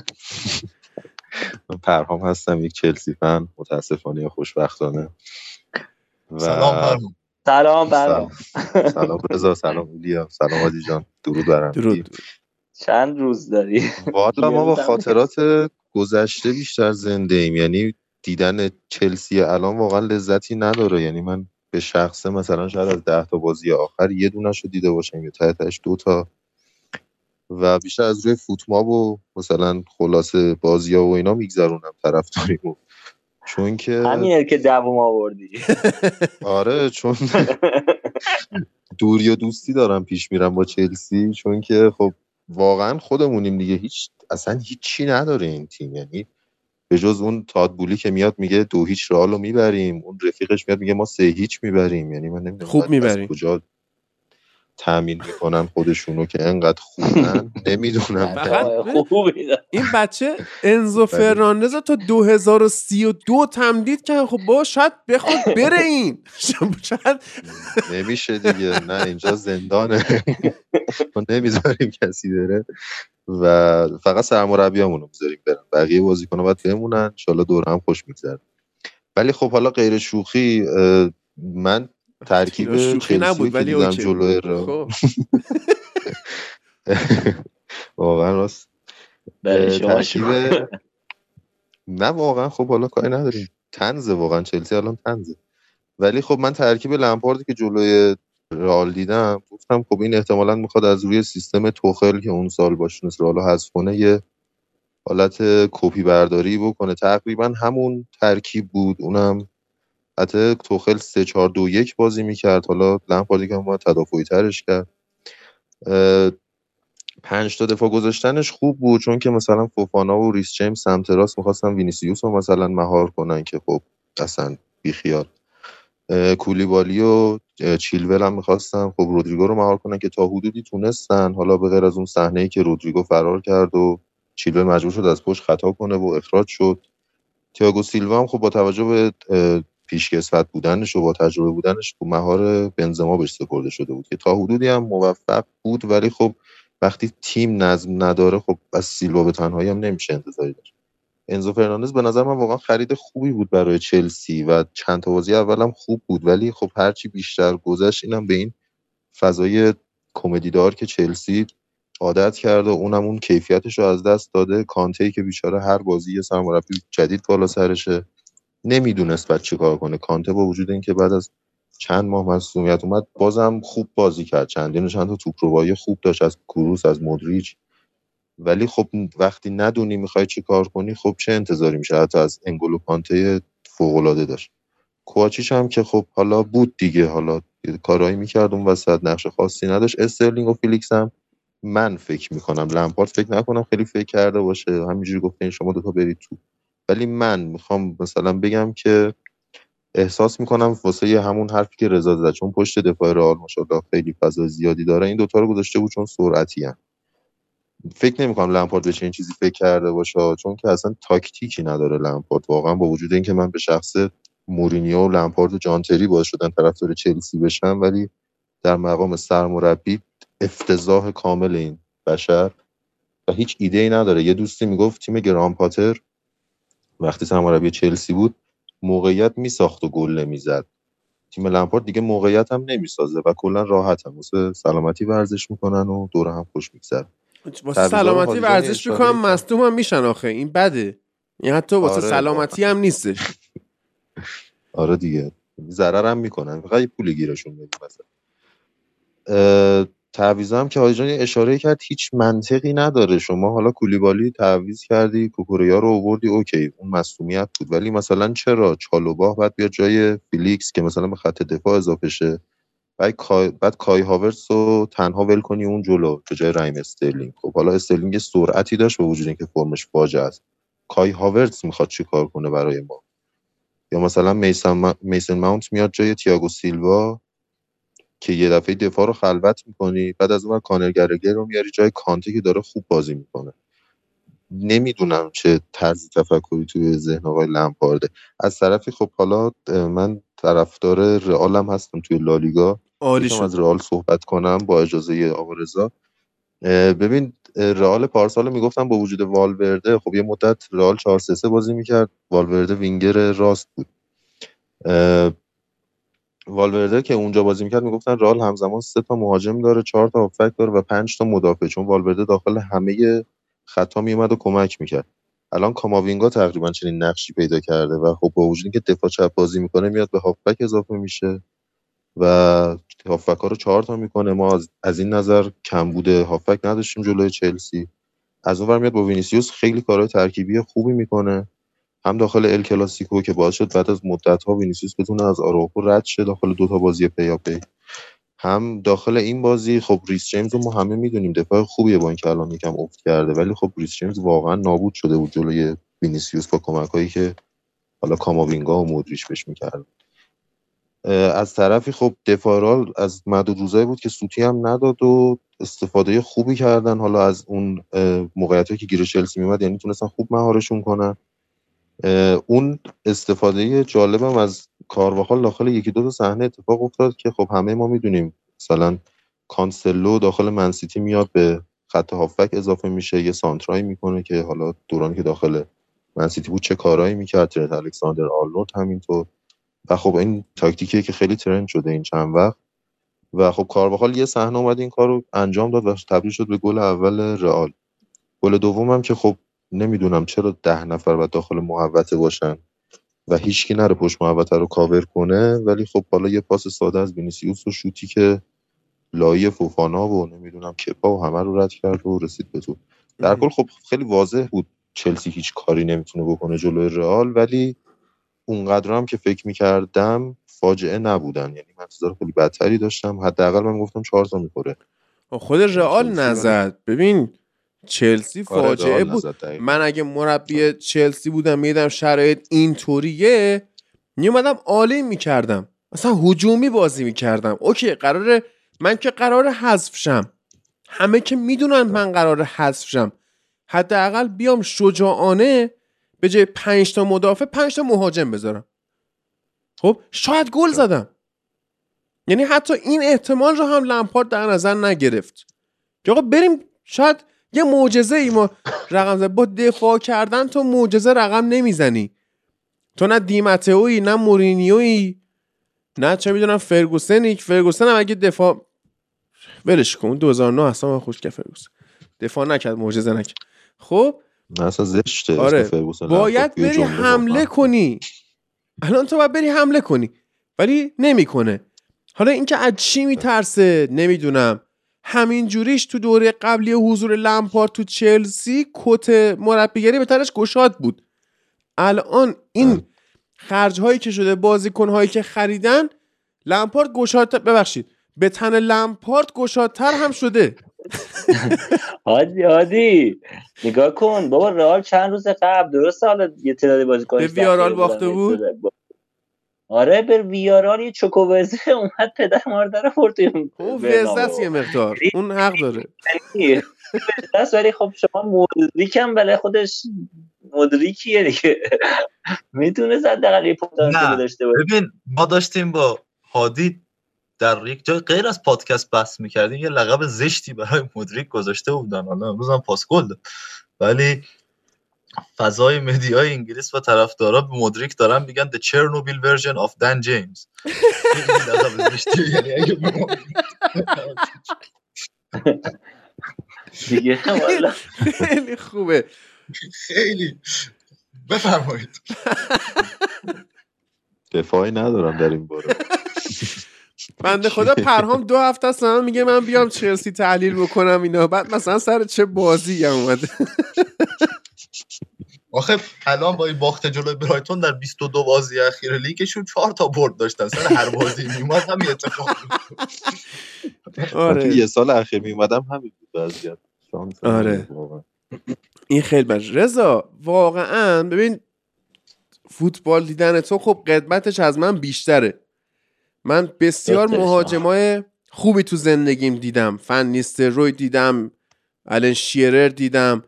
من پرهام هستم یک چلسی فن متاسفانه یا خوشبختانه. و سلام فرمان سلام برام سلام رضا. سلام ایلیا سلام عادی جان درود بر همگی. درود. چند روز داری؟ والا ما با خاطرات گذشته بیشتر زنده ایم. یعنی دیدن چلسی الان واقعا لذتی نداره. یعنی من به شخصه مثلا شاید از ده تا بازی آخر یه دونش رو دیده باشم یا ته تهش دو تا. و بیشتر از روی فوتماب و مثلا خلاصه بازی و اینا میگذرونم طرفداریمو. چون که همینه که دووم آوردی. آره چون دوری و دوستی دارم پیش میرم با چلسی. چون که خب واقعا خودمونیم دیگه. هیچ اصلا هیچی نداره این تیم. یعنی به جز اون تادبولی که میاد میگه دو هیچ رئال رو می‌بریم. اون رفیقش میاد میگه ما سه هیچ می‌بریم. یعنی من نمی‌دونم خوب می‌بریم. کجا تامین می‌کنن خودشونو که انقدر خوبن. نمی‌دونم. این بچه انزو فرناندز تا 2032 تمدید کرد خب با شاید بخواد بره این. شاید نمیشه دیگه. نه اینجا زندانه. ما نمی‌ذاریم کسی بره. و فقط سرمربیامون رو می‌ذاریم برن. بقیه بازیکن‌ها باید بمونن. انشالله دور هم خوش میگذره. ولی خب حالا غیر شوخی من ترکیب شوخی نبود که ولی دیدم اوکی جلوی بود. را خب. واقعا راست. شما ترکیب. نه واقعا خب حالا کاری نداریم. تنزه واقعا. چلسی الان تنزه ولی خب من ترکیب لمپاردی که جلوی رئال دیدم. گفتم خب این احتمالا می‌خواد از روی سیستم توخل که اون سال باهاش تونست رئال حذف کنه یه حالت کپی برداری بکنه. تقریبا همون ترکیب بود. اونم حتی توخل 3 4 2 1 بازی می‌کرد. حالا لمپاردی که ما تدافعی ترش کرد. پنج تا دفاع گذاشتنش خوب بود چون که مثلا فوفانا و ریس جیمز سمت راست می‌خواستن وینیسیوس رو مثلا مهار کنن که خب اصلا بیخیال. کولیبالی و چیلول هم می‌خواستن. خب رودریگو رو مهار کنن که تا حدودی تونستن. حالا به غیر از اون صحنه ای که رودریگو فرار کرد و چیلول مجبور شد از پشت خطا کنه و اخراج شد. تییاگو سیلوا هم خب با توجه به پیشکسوت بودنش و با تجربه بودنش خب مهار بنزما بهش سپرده شده بود که تا حدودی هم موفق بود. ولی خب وقتی تیم نظم نداره خب از سیلوا به تنهایی هم نمیشه انتظاری داشت. انزو فرناندز به نظر من واقعا خرید خوبی بود برای چلسی و چند تا بازی اولم خوب بود ولی خب هرچی بیشتر گذشت اینم به این فضای کمدی دار که چلسی عادت کرده اونم اون کیفیتش رو از دست داده. کانته که بیچاره هر بازی یه سرمربی جدید بالا سرشه. نمی‌دونست بعد چی کار کنه. کانته با وجود اینکه بعد از چند ماه مصومیت اومد بازم خوب بازی کرد. چندین چند تا توپ خوب داشت. از کروس از مدریچ ولی خب وقتی ندونی می‌خوای چی کار کنی خب چه انتظاری میشه؟ حتی از انگولو کانته فوقالعاده داشت. کواچیچ هم که خب حالا بود دیگه. حالا کارهایی می‌کرد اون وسط نقش خاصی نداشت. استرلینگ و فیلیکس هم من فکر می‌کنم لمپارد فکر نکنم خیلی فکر کرده باشه. همینجوری گفته شما دوتا برید تو. ولی من می‌خوام مثلا بگم که احساس می‌کنم واسه همون حرفی که رضا زد چون پشت دفاع رئال ماشاءالله خیلی فضا زیادی داره این دوتا رو گذاشته بود چون سرعتی هم. فکر نمی‌کنم لمپارد بشه این چیزی فکر کرده باشه چون که اصلا تاکتیکی نداره لمپارد. واقعا با وجود اینکه من به شخص مورینیو و لمپارد و جانتری باعث شدن طرفدار چلسی بشن ولی در مقام سرمربی افتضاح کامل این بشر و هیچ ایده ای نداره. یه دوستی می‌گفت تیم گرام پاتر وقتی سرمربی چلسی بود موقعیت میساخت و گل نمی‌زد. تیم لمپارد دیگه موقعیت هم نمی‌سازه و کلا راحت هم سلامتی ورزش می‌کنن و دور هم خوش میگذره. واسه سلامتی ورزش می‌کنم مصدوم هم میشن آخه. این بده. این حتی واسه آره، سلامتی هم نیستش. آره دیگه. ضرر هم می‌کنن. فقط یه پول گیرشون بدیم مثلا. تعویض هم که حاجی اشاره کرد هیچ منطقی نداره. شما حالا کولیبالی تعویض کردی کوکوریا رو آوردی okay اون مصدومیت بود. ولی مثلا چرا چالوبا باید بیاد جای فیلیکس که مثلا به خط دفاع اضافه شه؟ بعد کای, بعد کای هاورس رو تنها ول کنی اون جلو به جای رحیم استرلینگ. خب حالا استرلینگ سرعتی داشت با وجود اینکه فرمش فاجعه است. کای هاورتس می‌خواد چیکار کنه برای ما؟ یا مثلا میسن, میسن ماونت میاد جای تییاگو سیلوا که یه دفعه دفاع رو خلوت می‌کنی بعد از اون کانر گلگر رو میاری جای کانته که داره خوب بازی می‌کنه. نمی‌دونم چه طرز تفکری توی ذهن آقای لمپارده. از طرفی خب حالا من طرفدار رئالم هستم توی لالیگا. عالی از رئال صحبت کنم با اجازه آقا رضا. ببین رئال پارسال می‌گفتم با وجود والورده خب یه مدت رئال 4 3 بازی می‌کرد. والورده وینگر راست بود. والورده که اونجا بازی می‌کرد می‌گفتن رئال همزمان سه تا مهاجم داره چهار تا هافک داره و پنج تا مدافع. چون والورده داخل همه خطا میومد و کمک می‌کرد. الان کاماوینگا تقریبا چنین نقشی پیدا کرده و خب با وجود اینکه دفاع چپ بازی می‌کنه میاد به هافبک اضافه میشه. و هافبک ها رو چهار تا می‌کنه. ما از, این نظر کم بوده. هافبک نداشتیم جلوی چلسی. از اون میاد با وینیسیوس. خیلی کارهای ترکیبی خوبی می‌کنه. هم داخل ال کلاسیکو که باعث شد بعد از مدت ها وینیسیوس بتونه از آراوخو رد شه داخل دو تا بازی پیاپی هم داخل این بازی خب ریس جیمز رو ما همه می‌دونیم. دفاع خوبیه با اینکه الان یکم افت کرده. ولی خب ریس جیمز واقعا نابود شده بود جلوی وینیسیوس با کمک هایی که حالا کاماوینگا و مودریچ بهش می‌کرد از طرفی خب دفاع رئال از معدود روزایی بود که سوتی هم نداد و استفاده خوبی کردن. حالا از اون موقعیت که گیر چلسی میومد یعنی تونستن خوب مهارشون کنن. اون استفاده جالبم از کارواخال داخل یکی دو تا صحنه اتفاق افتاد که خب همه ما می‌دونیم. مثلا کانسلو داخل منسیتی میاد به خط هافبک اضافه میشه یه سانترهایی می‌کنه که حالا دورانی که داخل منسیتی بود چه کارهایی می‌کرد. ترنت الکساندر آرنولد همینطور. و خب این تاکتیکیه که خیلی trend شده این چند وقت. و خب کارواخال یه صحنه اومد این کار رو انجام داد و تبدیل شد به گل اول رئال. گل دومم که خب نمی‌دونم چرا ده نفر و داخل محوطه باشن و هیچکی نره پشت محوطه رو کاور کنه ولی خب حالا یه پاس ساده از وینیسیوس و شوتی که لایی فوفانا و نمی‌دونم کپا و همه رو رد کرد و رسید به تو. در کل خب خیلی واضح بود چلسی هیچ کاری نمی‌تونه بکنه جلوی رئال ولی اونقدر هم که فکر می‌کردم فاجعه نبودن. یعنی من خیلی بدتری داشتم. حداقل من گفتم چهار تا می‌خوره. خود رئال نزد. ببین چلسی آره، فاجعه بود. من اگه مربی چلسی بودم میدم شرایط اینطوریه. میومدم عالی می‌کردم. مثلا هجومی بازی می‌کردم. اوکی قراره من که قرار حذف شم. همه که می‌دونن من قرار حذف شم. حداقل بیام شجاعانه به جای پنج تا مدافع پنج تا مهاجم بذارم. خب شاید گل زدم. یعنی حتی این احتمال رو هم لمپارد در نظر نگرفت. که آقا بریم شاید یه معجزه ای ما رقم زد. با دفاع کردن تو معجزه رقم نمی‌زنی. تو نه دیمتئویی نه مورینیویی نه چه می‌دونم فرگوسنی. فرگوسن هم اگه دفاع ولش کن 2009 اصلا من خوش که فرگوسن دفاع نکرد معجزه نکرد. خب اصلا زشته آره باید بری حمله کنی. الان تو باید بری حمله کنی ولی نمی‌کنه. حالا اینکه از چی میترسه نمی‌دونم. همین جوریش تو دوره قبلی حضور لمپارد تو چلسی کت مربیگری به تنش گشاد بود. الان این خرج هایی که شده بازیکن هایی که خریدن لمپارد گشاد ببخشید به تن لمپارد گشادتر هم شده. هادی هادی نگاه کن. بابا رئال چند روز قبل درست حالا یه تعدادی بازیکن به ویارال باخته بود؟ آره به ویارال یه چوکووزه اومد پدر مادر برد اون وزدست یه مقدار. اون حق داره. دست ولی خب شما مدریک هم بله خودش مدریکیه دیگه. می‌تونه زد دقیقه یه پتانسیل داشته باشه. ببین ما داشتیم با هادی در یک جای غیر از پادکست بحث می‌کردیم یه لقب زشتی برای مدریک گذاشته بودن. حالا امروز هم پاسکل فضای فضای مدیای انگلیس و طرفدارا به مدریک دارن میگن the Chernobyl version of Dan James. دیگه خیلی خوبه. خیلی. بفرمایید. دفاعی ندارم در این باره. بنده خدا پرهام دو هفته است میگه من بیام چلسی تحلیل بکنم اینا. بعد مثلا سر چه بازی هم اومده. آخه الان با این باخت جلوی برایتون در 22 بازی اخیر لیگشون 4 تا برد داشتن. سر هر بازی میومد همین اتفاق آره. یه سال اخیر میومدم همین بود وضعیت. آره. این خیلی بش رضا واقعا ببین فوتبال دیدن تو خب قدمتش از من بیشتره. من بسیار مهاجمای خوبی تو زندگیم دیدم. فن روی دیدم الان شیرر دیدم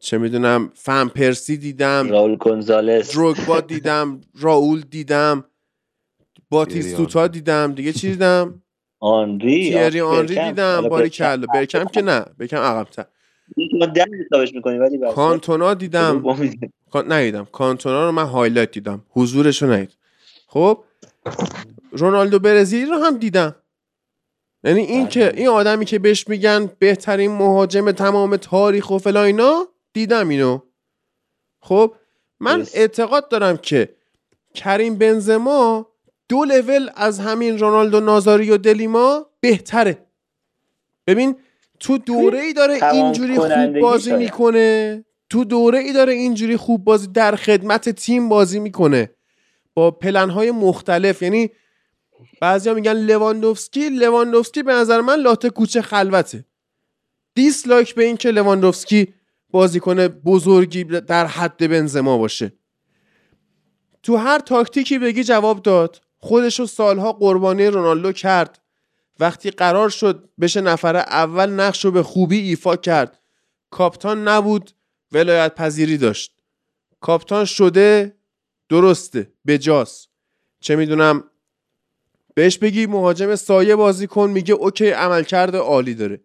چه می‌دونم فن پرسی دیدم راول گونزالس. دروگبا دیدم راول دیدم باتیستوتا دیدم دیگه چی دیدم؟ آنری تیری آنری دیدم باری کلا. برکم که نه برکم عقب‌تر. ما حسابش ولی کانتونا دیدم. ندیدم. کانتونا رو من highlight دیدم. حضورش رو ندیدم خب؟ رونالدو برزیلی رو هم دیدم. یعنی این که این آدمی که بهش میگن بهترین مهاجم تمام تاریخ و فلا اینا دیدم اینو. خب من اعتقاد دارم که کریم بنزما دو لول از همین رونالدو نازاری و دلیما بهتره. ببین تو دوره ای داره اینجوری خوب بازی می‌کنه. تو دوره ای داره اینجوری خوب بازی در خدمت تیم بازی می‌کنه. با پلن های مختلف یعنی بعضیا میگن لواندوفسکی لواندوفسکی به نظر من لاته کوچه خلوته. دیسلایک به این که لواندوفسکی بازیکن بزرگی در حد بنزما باشه. تو هر تاکتیکی بگی جواب داد. خودشو سالها قربانی رونالدو کرد. وقتی قرار شد بشه نفر اول نقش رو به خوبی ایفا کرد. کاپتان نبود ولایت پذیری داشت. کاپتان شده درسته بجاست. چه می‌دونم بهش بگی مهاجم سایه بازی کن میگه اوکی عملکرد عالی داره.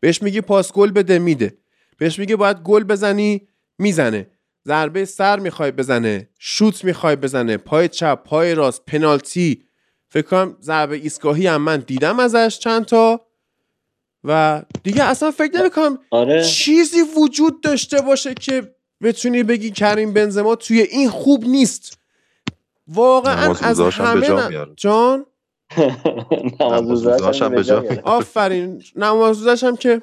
بهش میگی پاس گل بده میده. بهش میگه باید گل بزنی می‌زنه. ضربه سر می‌خوای بزنه شوت می‌خوای بزنه پای چپ پای راست پنالتی. فکر کنم ضربه ایستگاهی هم من دیدم ازش چند تا. و دیگه اصلا فکر نمی‌کنم آره. چیزی وجود داشته باشه که بتونی بگی کریم بنزما توی این خوب نیست. واقعا از همه جان؟ نماز هم به جا آفرین. نماز هم که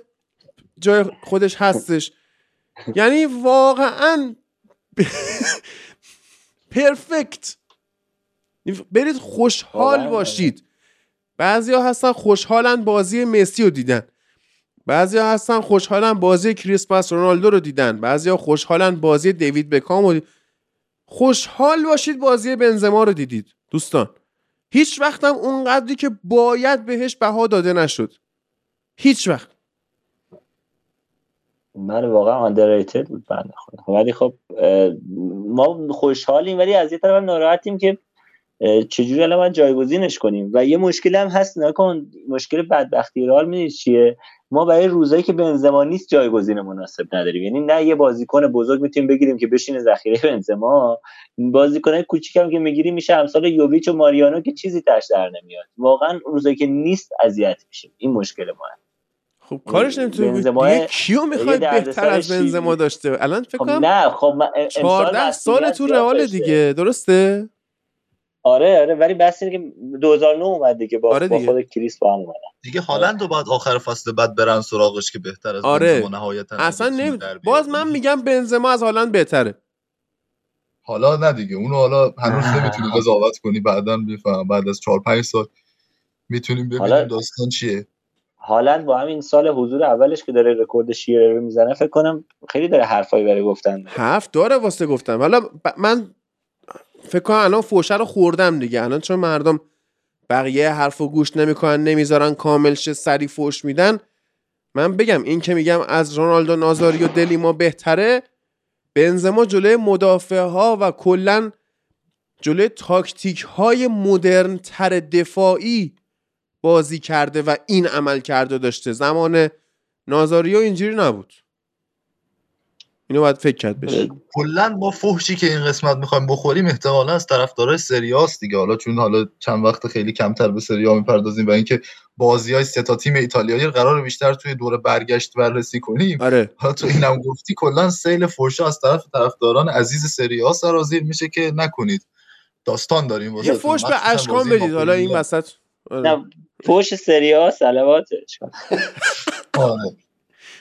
جای خودش هستش. یعنی واقعا پرفکت. برید خوشحال باشید. بعضیا هستن خوشحالن بازی مسی رو دیدن. بعضیا هستن خوشحالن بازی کریسمس رونالدو رو دیدن. بعضیا خوشحالن بازی دیوید بکام رو خوشحال باشید بازی بنزما رو دیدید. دوستان. هیچ وقتم اونقدری که باید بهش بها داده نشد. هیچ وقت. من واقعا underrated بود بنده خدا ولی خب ما خوشحالیم ولی از یه طرف ناراحتیم که چجوری الان جایگزینش کنیم؟ و یه مشکل هم هست نکن مشکل بدبختی رال می‌دید چیه؟ ما برای روزایی که بنزما نیست جایگزین مناسب نداریم. یعنی نه یه بازیکن بزرگ می‌تونیم بگیریم که بشینه ذخیره بنزما بازیکن کوچیک هم که می‌گیریم میشه امثال یوویچ و ماریانو که چیزی تاش در نمیاد. واقعا روزایی که نیست اذیت میشیم. این مشکل ما خب کارش نمی‌تونه دیگه کیو می‌خواد بهتر از بنزما داشته؟ الان فکر خب کنم نه خب 14 سال تو رئال دیگه. درسته؟ آره آره ولی بس اینه که 2009 اومد دیگه با, آره با دیگه. خود کریس با هم اومد دیگه هالند رو بعد آخر فصل بعد برن سراغش که بهتر از آره. بنزما نهایتا اصلا نمی... باز من میگم بنزما از هالند بهتره. حالا نه دیگه اونو حالا هنوز نمی‌تونی قضاوت کنی بعدا میفهم بعد از 4 5 سال می‌تونیم ببینیم حالا- داستان چیه. هالند با همین سال حضور اولش که داره رکورد شیرر رو می‌زنه فکر کنم خیلی داره حرفایی برای گفتن داره. حرف داره واسه گفتم حالا ب- من فکر کنم الان فوشه رو خوردم دیگه. الان چون مردم بقیه حرف و گوش نمی‌کنن نمی‌ذارن کامل شه سری فوش میدن. من بگم این که میگم از رونالدو نازاری و دلیما بهتره بنزما جلوی مدافع ها و کلا جلوی تاکتیک های مدرن تر دفاعی بازی کرده و این عمل کرده داشته. زمان نازاریو اینجوری نبود. اینو باید فکر کرد بشه. کلا با فحشی که این قسمت می‌خوایم بخوریم احتمالا از طرفدارای سریاست دیگه. حالا چون حالا چند وقت خیلی کمتر به سریا می‌پردازیم و اینکه بازی های سه تا تیم ایتالیایی رو قرار بیشتر توی دور برگشت بررسی کنیم. آره. حالا تو اینم گفتی کلا سیل فحشا از طرف طرفداران عزیز سریا سرازیر میشه که نکنید. داستان داریم یه واسه فوش به اشکان بدید. حالا این وسط آره. فوش سریا سلواتش آره.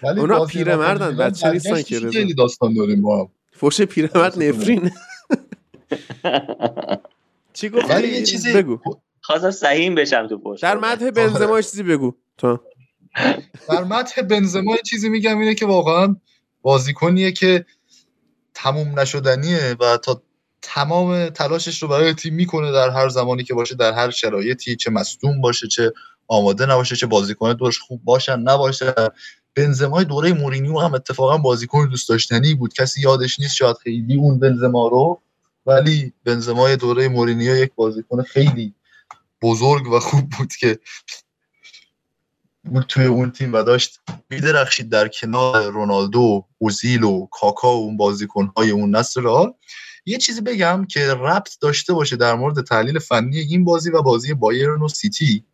ولی اونا پیرمردن، بچه نیستن که رضا. خیلی داستان داریم با هم. فوش پیرمرد نفرین. چی گفتی؟ ولی یه چیزی بگو. خواستم سهیم بشم تو پشت. در مدح بنزما چیزی بگو. تو. در مدح بنزما یه چیزی میگم اینه که واقعا بازیکنیه که تموم نشدنیه و تا تمام تلاشش رو برای تیم می‌کنه در هر زمانی که باشه در هر شرایطی چه مصدوم باشه چه آماده نباشه چه بازیکن دورش خوب باشن نباشه. بنزمای دوره مورینیو هم اتفاقا بازیکن دوست داشتنی بود. کسی یادش نیست شاید خیلی اون بنزما رو ولی بنزمای دوره مورینیو یک بازیکن خیلی بزرگ و خوب بود که بود توی اون تیم و داشت میدرخشید در کنار رونالدو اوزیل و کاکا و اون بازیکنهای اون نسل. رئال یه چیزی بگم که ربط داشته باشه در مورد تحلیل فنی این بازی و بازی بایرن و سیتی.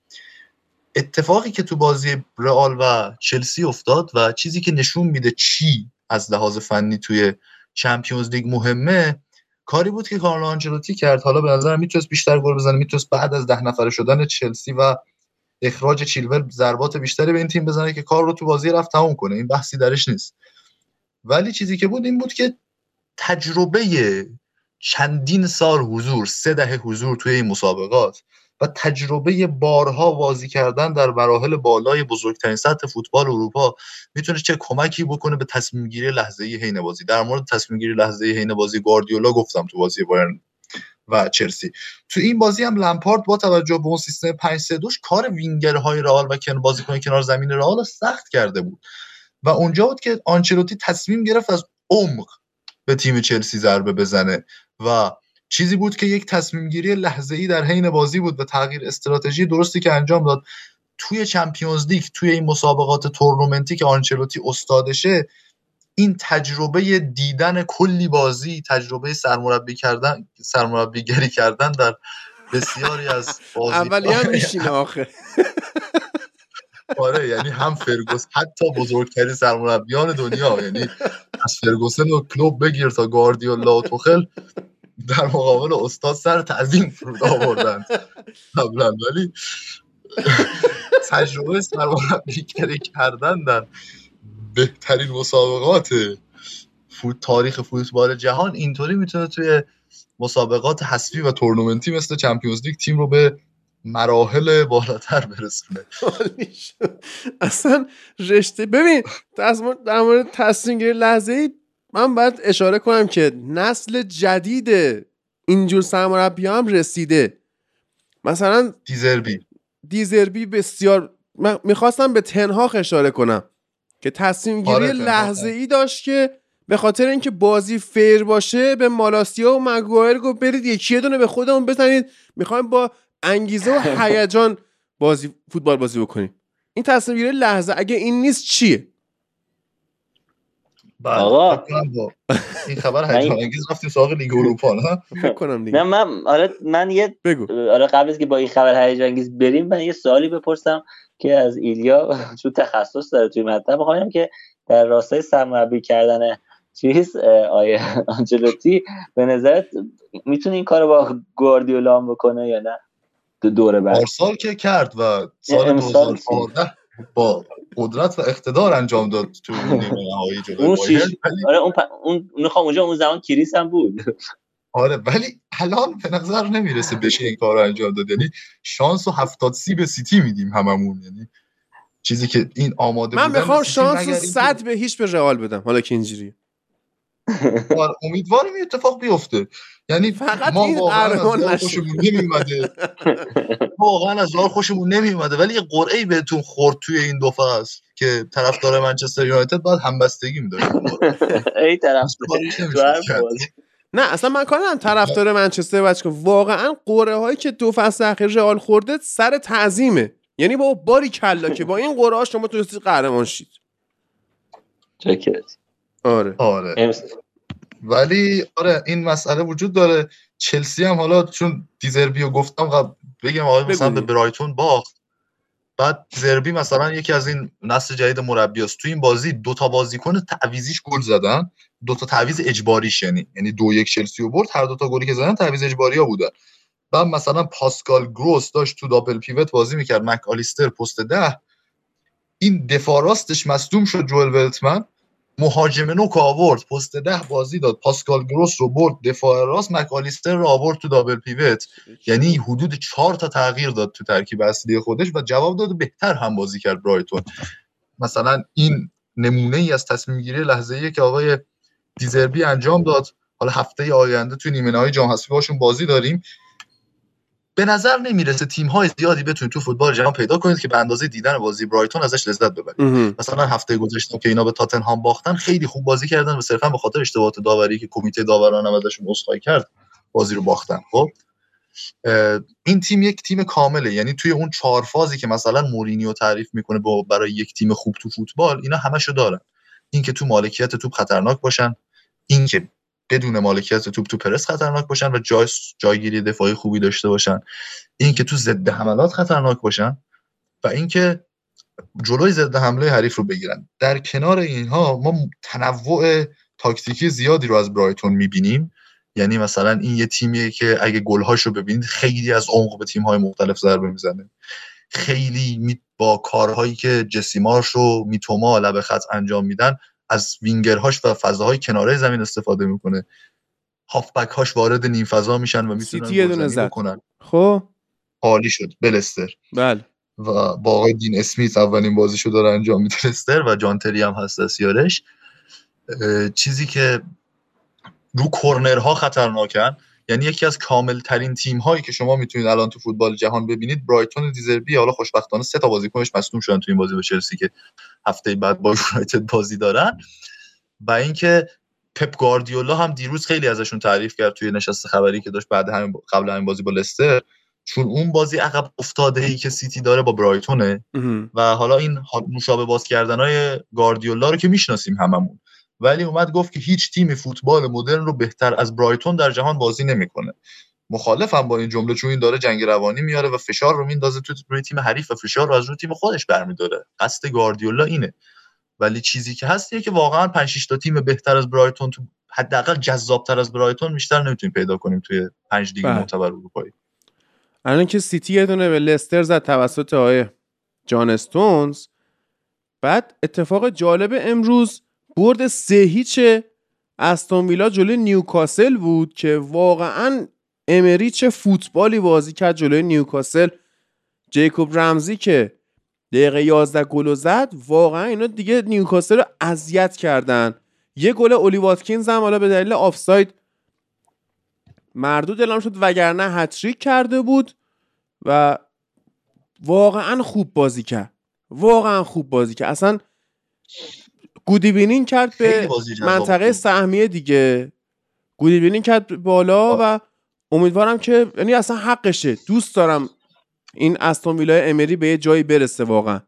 اتفاقی که تو بازی رئال و چلسی افتاد و چیزی که نشون میده چی از لحاظ فنی توی چمپیونز لیگ مهمه کاری بود که کارلو آنچلوتی کرد. حالا به نظرم می‌تونست بیشتر گل بزنه می‌تونست بعد از ده نفره شدن چلسی و اخراج چیلول ضربات بیشتری به این تیم بزنه که کار رو تو بازی رفت تموم کنه. این بحثی درش نیست. ولی چیزی که بود این بود که تجربه چندین سال حضور سه دهه حضور توی این مسابقات و تجربه بارها بازی کردن در مراحل بالای بزرگترین سطح فوتبال اروپا می‌تونه چه کمکی بکنه به تصمیم گیری لحظه ای حین بازی. در مورد تصمیم گیری لحظه ای حین بازی گواردیولا گفتم تو بازی بایرن و چلسی. تو این بازی هم لمپارد با توجه به اون سیستم 5 3 2 کار وینگرهای رئال و کن بازیکن کنار زمین رئال سخت کرده بود. و اونجا بود که آنچلوتی تصمیم گرفت از عمق به تیم چلسی ضربه بزنه و چیزی بود که یک تصمیم گیری لحظه ای در حین بازی بود و تغییر استراتژی درستی که انجام داد. توی چمپیونز لیگ توی این مسابقات تورنمنتی که آنچلوتی استادشه این تجربه دیدن کلی بازی تجربه سرمربی کردن سرمربیگری کردن در بسیاری از بازی اولی هم میشینه آخه. آره یعنی هم فرگوس حتی بزرگترین سرمربیان دنیا یعنی از فرگوسن و کلوب بگیر تا گاردیولا و توخل. در مقابل استاد سر تعظیم فرود آوردن قبلا ولی تجربه سرمربیگری کردن در بهترین مسابقات فوت تاریخ فوتبال جهان اینطوری می‌تونه توی مسابقات حذفی و تورنمنتی مثل چمپیونز لیگ تیم رو به مراحل بالاتر برسونه. اصلا رشته ببین در مورد تصمیم گیری لحظه ای من باید اشاره کنم که نسل جدید اینجور سرمربی هم رسیده. مثلا دیزربی دیزربی بسیار من می‌خواستم به تنهاخ اشاره کنم که تصمیم گیری آره، تنهاخ. لحظه ای داشت که به خاطر اینکه بازی فیر باشه به مالاسیا و مگوایر گفت برید یکی دونه به خودمون بزنید. می‌خوایم با انگیزه و هیجان بازی فوتبال بازی بکنیم. این تصمیم گیری لحظه اگه این نیست چیه؟ آقا. کنم با این خبر هیجان انگیز رفتیم سراغ لیگ اروپا نه؟ کنم دیگه. نه من آره من یه بگو. آره قبل از که با این خبر هیجان انگیز بریم من یه سوالی بپرسم که از ایلیا چون تخصص داره توی مطلب بخوام که در راستای سرمربی کردن چیز آیه آنجلوتی به نظرت می‌تونه این کار با گواردیولا بکنه یا نه؟ دو دوره بعد. پارسال که کرد و سال امسال 2014 با قدرت و اقتدار انجام داد تو نیمه نهایی جلوی اون شیش ولی آره اون پ... اون می‌خوام اونجا اون زمان کریس هم بود. آره ولی الان به نظر نمی‌رسه بشه این کار رو انجام داد. یعنی شانس و هفتاد سی به سیتی میدیم هممون. یعنی چیزی که این آماده من می‌خوام شانس رو صد به هیچ به رئال بدم. حالا که اینجوری آره، امیدواریم این اتفاق بیفته. یعنی فقط ما این واقعا. خوشمون نمیومده واقعا از رئال خوشمون نمیومده ولی یه قرعه بهتون خورد توی این دو فصل که طرفدار منچستر یونایتد باید همبستگی می‌داشت. ای طرف کاریش تو نمی‌شد هر کرد. بازی. نه اصلا من کار ندارم. طرفدار منچستر بچه واقعا قرعه هایی که دو فصل اخیر رئال خورده سر تعظیمه. یعنی با باری کلا که با این قرعه ها شما تونستید قهرمان شید. چکرت. آره. آره. امس- ولی آره این مسئله وجود داره. چلسی هم حالا چون دیزربی رو گفتم قبل بگم آقا مثلا به برایتون باخت. بعد دیزربی مثلا یکی از این نسل جدید مربیاست تو این بازی دو تا بازیکن تعویزیش گل زدن. دو تا تعویض اجباریش یعنی یعنی دو یک چلسی رو برد. هر دو تا گلی که زدن تعویض اجباری ها بودن. بعد مثلا پاسکال گروس داشت تو دابل پیوت بازی می‌کرد. مک آلیستر پست ده. این دفاع راستش مصدوم شد جوئل ولتمن. مهاجم نوک آورد پست ده بازی داد. پاسکال گروس رو برد دفاع راست مک آلیستر رو آورد تو دابل پیوت. یعنی حدود چهار تا تغییر داد تو ترکیب اصلی خودش و جواب داد بهتر هم بازی کرد برایتون. مثلا این نمونه ای از تصمیم گیری لحظه ایه که آقای دیزربی انجام داد. حالا هفته آینده تو نیمه نهایی جام حذفی باشون بازی داریم. به نظر نمی‌رسه تیم های زیادی بتونید تو فوتبال جهان پیدا کنید که به اندازه دیدن بازی برایتون ازش لذت ببرید. مثلا هفته گذشته که اینا به تاتنهام باختن خیلی خوب بازی کردن. و صرفا به خاطر اشتباهات داوری که کمیته داوران هم ازشون عذرخواهی کرد بازی رو باختن. خب این تیم یک تیم کامله. یعنی توی اون چهار فازی که مثلا مورینیو تعریف می‌کنه با برای یک تیم خوب تو فوتبال اینا همشو دارن. اینکه تو مالکیت توپ خطرناک باشن اینکه بدون مالکیت توپ تو پرس خطرناک باشن و جای جایگیری دفاعی خوبی داشته باشن. اینکه تو ضد حملات خطرناک باشن و اینکه جلوی ضد حمله حریف رو بگیرن. در کنار اینها ما تنوع تاکتیکی زیادی رو از برایتون می‌بینیم. یعنی مثلا این یه تیمیه که اگه گلهاش رو ببینید خیلی از عمق به تیم‌های مختلف ضربه می‌زنه. خیلی با کارهایی که جسیمارش و میتوما لب خط انجام میدن از وینگرهاش و فضاهای کناره زمین استفاده می‌کنه. هافبک هاش وارد نیم فضا میشن و می‌تونن زد. بکنن. خب؟ عالی شد. بلستر بله. و با آقای دین اسمیت اولین بازیشو داره انجام میده لستر و جان تری هم هست از یارش. اه، چیزی که رو کورنرها خطرناکن یعنی یکی از کامل ترین تیم هایی که شما می‌تونید الان تو فوتبال جهان ببینید برایتون دیزربی حالا خوشبختانه سه تا بازیکنش مصدوم شدن تو این بازی با چلسی که هفته بعد با یونایتد بازی دارن. و اینکه پپ گواردیولا هم دیروز خیلی ازشون تعریف کرد توی نشست خبری که داشت بعد همین قبل همین بازی با لستر. چون اون بازی عقب افتاده ای که سیتی داره با برایتونه. و حالا این نوشابه باز کردن های گاردیولا رو که می‌شناسیم هممون. ولی اومد گفت که هیچ تیم فوتبال مدرن رو بهتر از برایتون در جهان بازی نمی‌کنه. مخالفم با این جمله چون این داره جنگ روانی میاره و فشار رو میندازه تو روی تیم حریف و فشار رو از روی تیم خودش برمیداره. قصد گاردیولا اینه. ولی چیزی که هست اینه که واقعا 5 6 تا تیم بهتر از برایتون تو حداقل جذابتر از برایتون بیشتر نمی‌تونیم پیدا کنیم توی پنج لیگ بله. معتبر اروپایی. الان که سیتی یه دونه به لستر زد توسط آقای جان استونز. بعد اتفاق جالب امروز برد سه هیچ استون ویلا جلوی نیوکاسل بود که واقعا امری چه فوتبالی بازی کرد جلوی نیوکاسل. جیکوب رمزی که دقیقه 11 گل زد واقعا اینا دیگه نیوکاسل رو اذیت کردن. یه گل اولی واتکینز هم حالا به دلیل آفساید مردود اعلام شد وگرنه هتریک کرده بود و واقعا خوب بازی کرد. واقعا خوب بازی کرد. اصلا گودی بینین کرد به منطقه. سهمیه دیگه. گودی بینین کرد بالا و امیدوارم که یعنی اصلا حقشه. دوست دارم این استون ویلای امری به یه جایی برسه واقعا.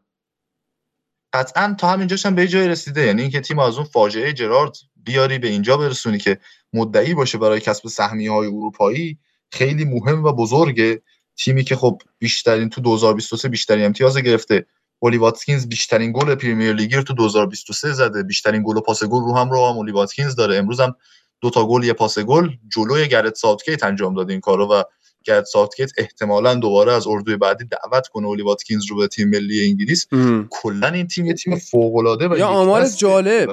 قطعا تا همینجاش هم به یه جای رسیده. یعنی اینکه تیم از اون فاجعه جرارد بیاری به اینجا برسونی که مدعی باشه برای کسب سهمیه های اروپایی خیلی مهم و بزرگه. تیمی که خب بیشترین تو 2023 بیشترین امتیاز گرفته. اولی واتکینز بیشترین گل پریمیر لیگ تو 2023 زده. بیشترین گل و پاس گل رو هم رو هم اولی واتکینز داره. امروز هم دو تا گل یه پاس گل. جلوی گرت ساوتگیت انجام داده این کارو و گرت ساوتگیت احتمالا دوباره از اردوی بعدی دعوت کنه اولی واتکینز رو به تیم ملی انگلیس. کلا این تیم یه تیم فوق العاده و یا آمار جالب.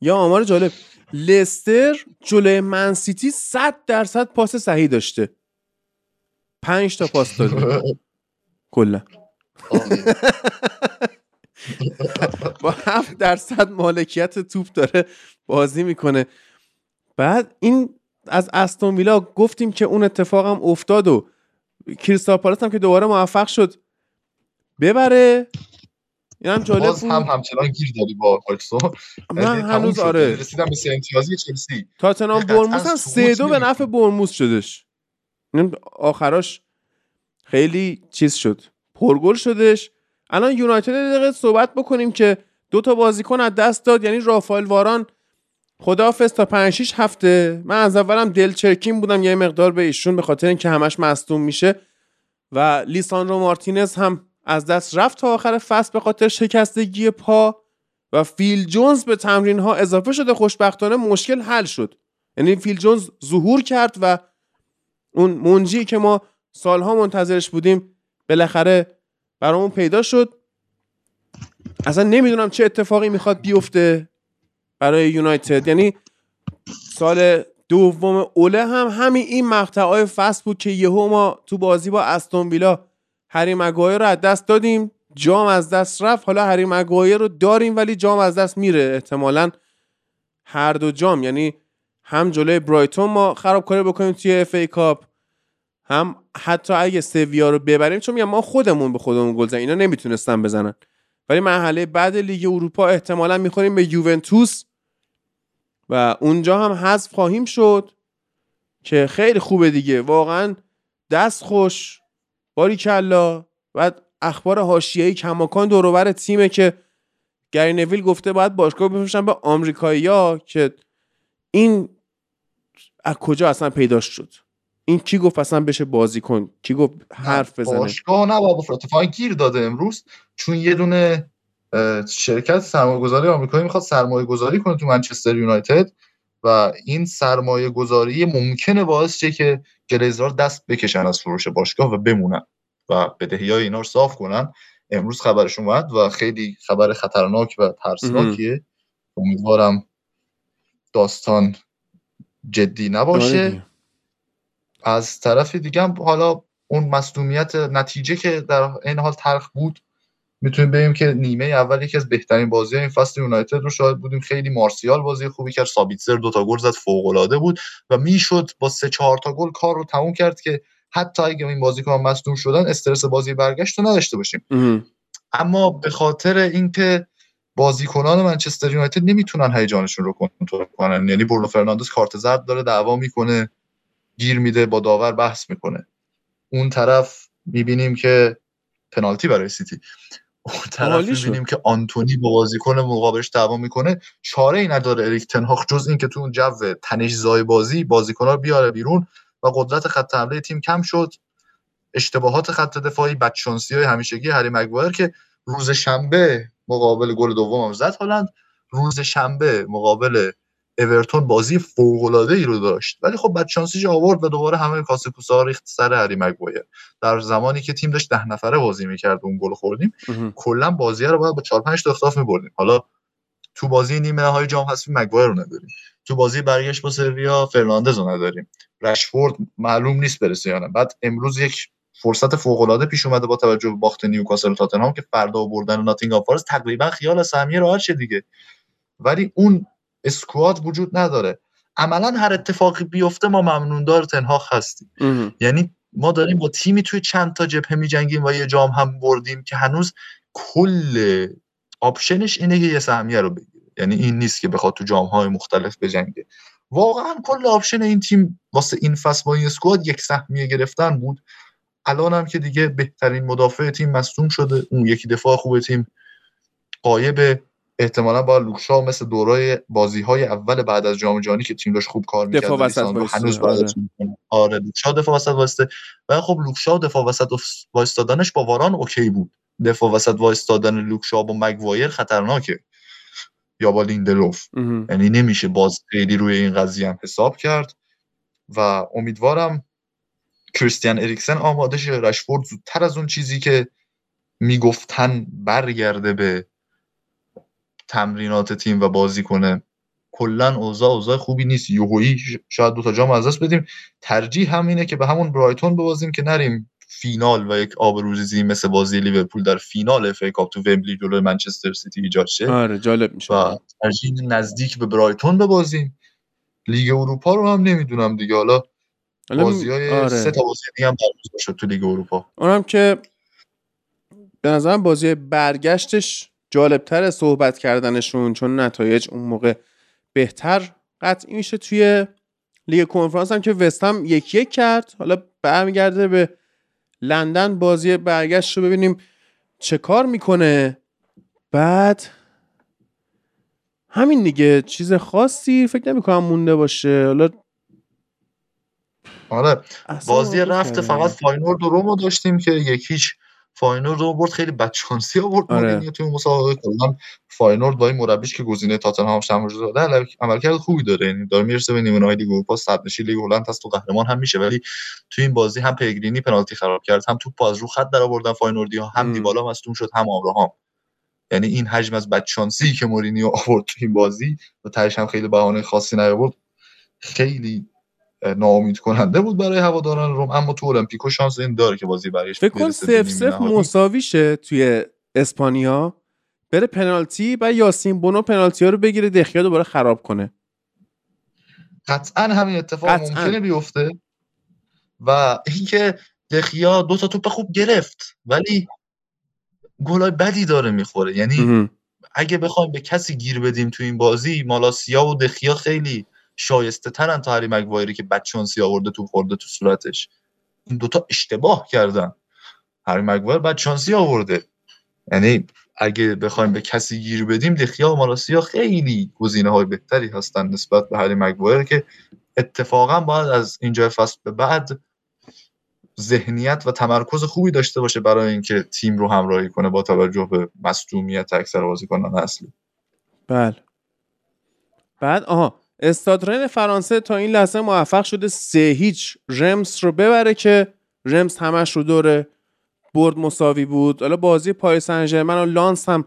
یا آمار جالب. لستر جلوی من سیتی 100 درصد پاس صحیح داشته. 5 تا پاس داده. کلا. با 7 درصد مالکیت توپ داره بازی می‌کنه. بعد این از استون ویلا گفتیم که اون اتفاق هم افتاد و کریستال پالاس هم که دوباره موفق شد. ببره. این هم جالب باز بود. هم همچنان گیر داری با آلسون من هنوز آره. رسیدم به سه امتیازی چلسی. تاتنهام برموس هم سه دو به. نفع برموس شدش. این آخراش خیلی چیز شد. پرگل شدش. الان یونایتد دقیقه صحبت بکنیم که دو تا بازیکن از دست داد. یعنی رافائل واران خداحافظ تا 5 6 هفته. من از اولم دلچرکین بودم. یه مقدار به ایشون به خاطر اینکه همش مصدوم میشه. و لیساندرو مارتینز هم از دست رفت تا آخر فصل به خاطر شکستگی پا. و فیل جونز به تمرین ها اضافه شده. خوشبختانه مشکل حل شد. یعنی فیل جونز ظهور کرد و اون منجی که ما سالها منتظرش بودیم بالاخره برامون پیدا شد. اصلا نمی‌دونم چه اتفاقی می‌خواد بیفته برای یونایتد. یعنی سال دوم اوله هم همین این مقطعهای فصل بود که یهو ما تو بازی با استون ویلا هری مگوایر رو از دست دادیم. جام از دست رفت. حالا هری مگوایر رو داریم ولی جام از دست میره. احتمالا هر دو جام. یعنی هم جلوی برایتون ما خرابکاری بکنیم توی FA Cup. هم حتی اگه سویا رو ببریم چون میگم ما خودمون به خودمون گل زدیم اینا نمی‌تونستن بزنن. ولی مرحله بعد لیگ اروپا احتمالا می‌خوریم به یوونتوس و اونجا هم حذف خواهیم شد که خیلی خوبه دیگه. واقعا دست خوش باری کلا و اخبار حاشیه‌ای کماکان دور تیمه که گری نویل گفته باید باشگاه بفروشن به آمریکایی‌ها که این از کجا اصلا پیدا شد. این کی گفت اصلا بشه بازی کن کی گفت حرف بزنه؟ باشگاه نه بابا اتفاقا گیر داده امروز. چون یه دونه شرکت سرمایه گذاری آمریکایی می‌خواد سرمایه گذاری کنه تو منچستر یونایتد و این سرمایه گذاری ممکنه باعث شه که گلیزرها دست بکشن از فروش باشگاه و بمونن و بدهی های اینا رو صاف کنن. امروز خبرش اومد و خیلی خبر خطرناک و ترسناکیه. امیدوارم داستان جدی آره نباشه دیگه. از طرف دیگه هم حالا اون مصدومیت نتیجه که در این حال تلخ بود می‌تونیم بگیم که نیمه اول یکی از بهترین بازی این فصل یونایتد رو شاهد بودیم. خیلی مارسیال بازی خوبی کرد. سابیتزر دو تا گل زد فوق العاده بود و می‌شد با سه چهار تا گل کار رو تموم کرد که حتی اگه این بازیکن مصدوم شدن استرس بازی برگشت رو نداشته باشیم. اما به خاطر اینکه بازیکنان منچستر یونایتد نمی‌تونن هیجانشون رو کنترل کنن. یعنی برونو فرناندز کارت زرد داره دعوا می‌کنه. گیر میده با داور بحث می‌کنه. اون طرف می‌بینیم که پنالتی برای سیتی. اون طرف. می‌بینیم که آنتونی با بازیکن مقابلش دعوا می‌کنه. چاره ای نداره اریک تنهاخ جز اینکه تو اون جو تنش زای بازی بازیکن‌ها بیاره بیرون و قدرت خط حمله تیم کم شد. اشتباهات خط دفاعی بدشانسی های همیشگی هری مگوایر که روز شنبه مقابل گل دومم زد هالند. روز شنبه مقابل اورتون بازی فوق العاده ای رو داشت. ولی خب بدشانسیش آورد و دوباره همه کاسه کوسه ها ریخت سر هری مگوایر در زمانی که تیم داشت ده نفره بازی می‌کرد اون گل خوردیم. کلا بازی رو باید با 4 5 تا اختلاف میبردیم. حالا تو بازی نیمه نهایی جام حذفی مگوایر رو نداریم. تو بازی برگشت با سویا فرناندز رو نداریم. رشفورد معلوم نیست برسه یا نه. بعد امروز یک فرصت فوق العاده پیش اومده با توجه به باخت نیوکاسل و تاتنهام که فردا بردن ناتینگهام فارست تقریبا خیال سهمیه راحت شه دیگه. ولی اون اسکواد وجود نداره. عملا هر اتفاقی بیفته ما ممنوندار تنهاخ هستیم. یعنی ما داریم با تیمی توی چند تا جبهه میجنگیم و یه جام هم بردیم که هنوز کل option ش اینه که یه سهمیه رو بگیره. یعنی این نیست که بخواد تو جام های مختلف بجنگه. واقعا کل option این تیم واسه این فصل با این squad یک سهمیه گرفتن بود. الان هم که دیگه بهترین مدافع تیم مصدوم شده. اون یکی دفاع خوب تیم غایب احتمالا با لوک شاو مثل دورای بازی های اول بعد از جام جهانی که تیم داشت خوب کار می‌کرد هنوز آره. آره لوک شاو دفاع وسط واسطه و خب لوک شاو دفاع وسط وایستادنش با واران okay بود. دفاع وسط وایستادن لوک شاو و مگوایر خطرناکه. یا با لیندلوف. یعنی نمیشه باز خیلی روی این قضیه هم حساب کرد. و امیدوارم کریستیان اریکسن آماده شه رشفورد زودتر از اون چیزی که می‌گفتن برگرده به تمرینات تیم و بازی کنه. کلا اوضاع اوضاع خوبی نیست. یهویی شاید دو تا جام از دست بدیم. ترجیح همینه که به همون برایتون ببازیم که نریم فینال و یک آبروریزی مثل بازی لیورپول در فینال FA Cup تو ومبلی جلوی منچستر سیتی ایجاد شه. آره جالب میشه. و ترجیح نزدیک به برایتون ببازیم. لیگ اروپا رو هم نمی‌دونم دیگه. حالا بازی های آره. سه تا بازی دیگه هم شد تو لیگ اروپا. اونم که به نظرم بازی برگشتش جالبتر صحبت کردنشون چون نتایج اون موقع بهتر قطعی میشه توی لیگ کنفرانس هم که وستهم یک یک کرد. حالا برمیگرده به لندن بازی برگشت رو ببینیم چه کار می‌کنه. بعد همین دیگه چیز خاصی فکر نمی کنم مونده باشه. حالا آره بازی رفت فقط فاینورد و رومو داشتیم که یکیش فاینورد رو برد خیلی بدشانسی آورد آره. توی مسابقه. کلا فاینورد با این مربیش که گزینه تاتنهام شمرز داده عملکرد خوبی داره. یعنی داره می‌رسه به نیمه نهایی لیگ اروپا صد نشین لیگ هلند هست و قهرمان هم میشه. ولی توی این بازی هم پگرینی پنالتی خراب کرد هم توپ از رو خط در آوردن فاینوردی ها هم دیبالا مصدوم شد هم آبراهام. یعنی این حجم از بدشانسی که مورینیو آورد تو این بازی و تهش هم خیلی بهانه خاصی نیاورد خیلی ناامید کننده بود برای هواداران روم اما تو المپیکو شانس این داره که بازی برایش فکر کن سف سف مساوی شه توی اسپانیا. بره پنالتی و یاسین بونو پنالتی ها رو بگیره دخیا دوباره خراب کنه. قطعا همین اتفاق قطعاً. ممکنه بیفته و اینکه دخیا دو تا توپ خوب گرفت ولی گلای بدی داره می‌خوره. یعنی اگه بخوایم به کسی گیر بدیم تو این بازی مالاسیا و دخیا خیلی شایسته ترن تا هری مگوایری که بدشانسی آورده تو خورده تو صورتش. این دوتا اشتباه کردن. هری مگوایر بدشانسی آورده یعنی اگه بخوایم به کسی گیر بدیم دخیا و مالاسیا خیلی گزینه های بهتری هستن نسبت به هری مگوایر که اتفاقا باید از اینجا فصل به بعد ذهنیت و تمرکز خوبی داشته باشه برای اینکه تیم رو همراهی کنه با توجه به مصدومیت اکثر بازیکنان اصلی. بله. بعد آها. استادرن فرانسه تا این لحظه موفق شده سه هیچ رمس رو ببره که رمس همش رو داره برد مساوی بود. حالا بازی پاریس سن و لانس هم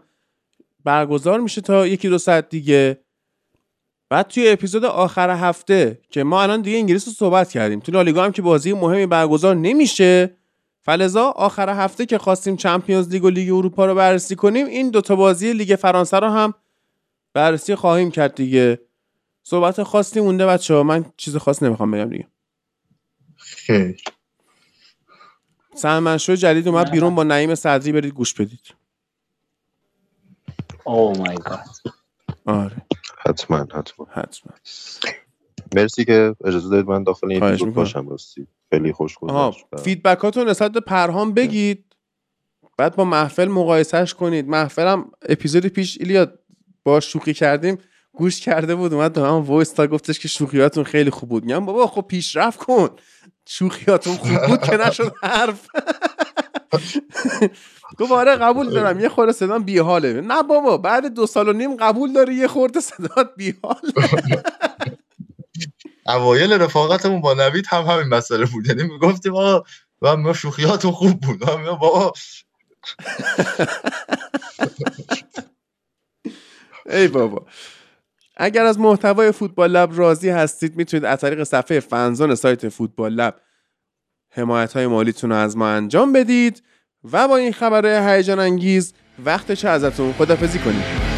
برگزار میشه تا یکی دو ساعت دیگه. بعد توی اپیزود آخر هفته که ما الان دیگه انگلیس رو صحبت کردیم تو لالیگا هم که بازی مهمی برگزار نمیشه فلذا آخر هفته که خواستیم Champions League و لیگ اروپا رو بررسی کنیم این دوتا بازی لیگ فرانسه رو هم بررسی خواهیم کرد دیگه. صحبت خاصی مونده بچه ها من چیز خاص نمی‌خوام بگم دیگه. خیلی سلمنشو جدید اومد بیرون با نعیم صدری برید گوش بدید. oh my God آره. حتما حتما. حتما. مرسی که اجازه دارید من داخل این اپیزود باشم. راستی خیلی خوش گذشت. feedback اتون نسبت به پرهام بگید. بعد با محفل مقایسهش کنید. محفلم اپیزود پیش ایلیا با شوخی کردیم. گوش کرده بود اومد به من voice داد گفتش که شوخیاتون خیلی خوب بود. میگم بابا خب پیشرفت کن. شوخیاتون خوب بود که نشد حرف. گفت آره قبول دارم. یه خورده صدام بیحاله. نه بابا بعد دو سال و نیم قبول داری یه خورده صدات بیحال اوایل رفاقتمون با نوید هم همین مسئله بود. یعنی می‌گفتیم آقا و ما شوخیاتون خوب بود. بابا. ای بابا. اگر از محتوای فوتبال لب راضی هستید می‌تونید از طریق صفحه فنزون سایت فوتبال لب حمایت های مالیتون رو از ما انجام بدید و با این خبر هیجان انگیز وقتش ازتون خدافزی کنید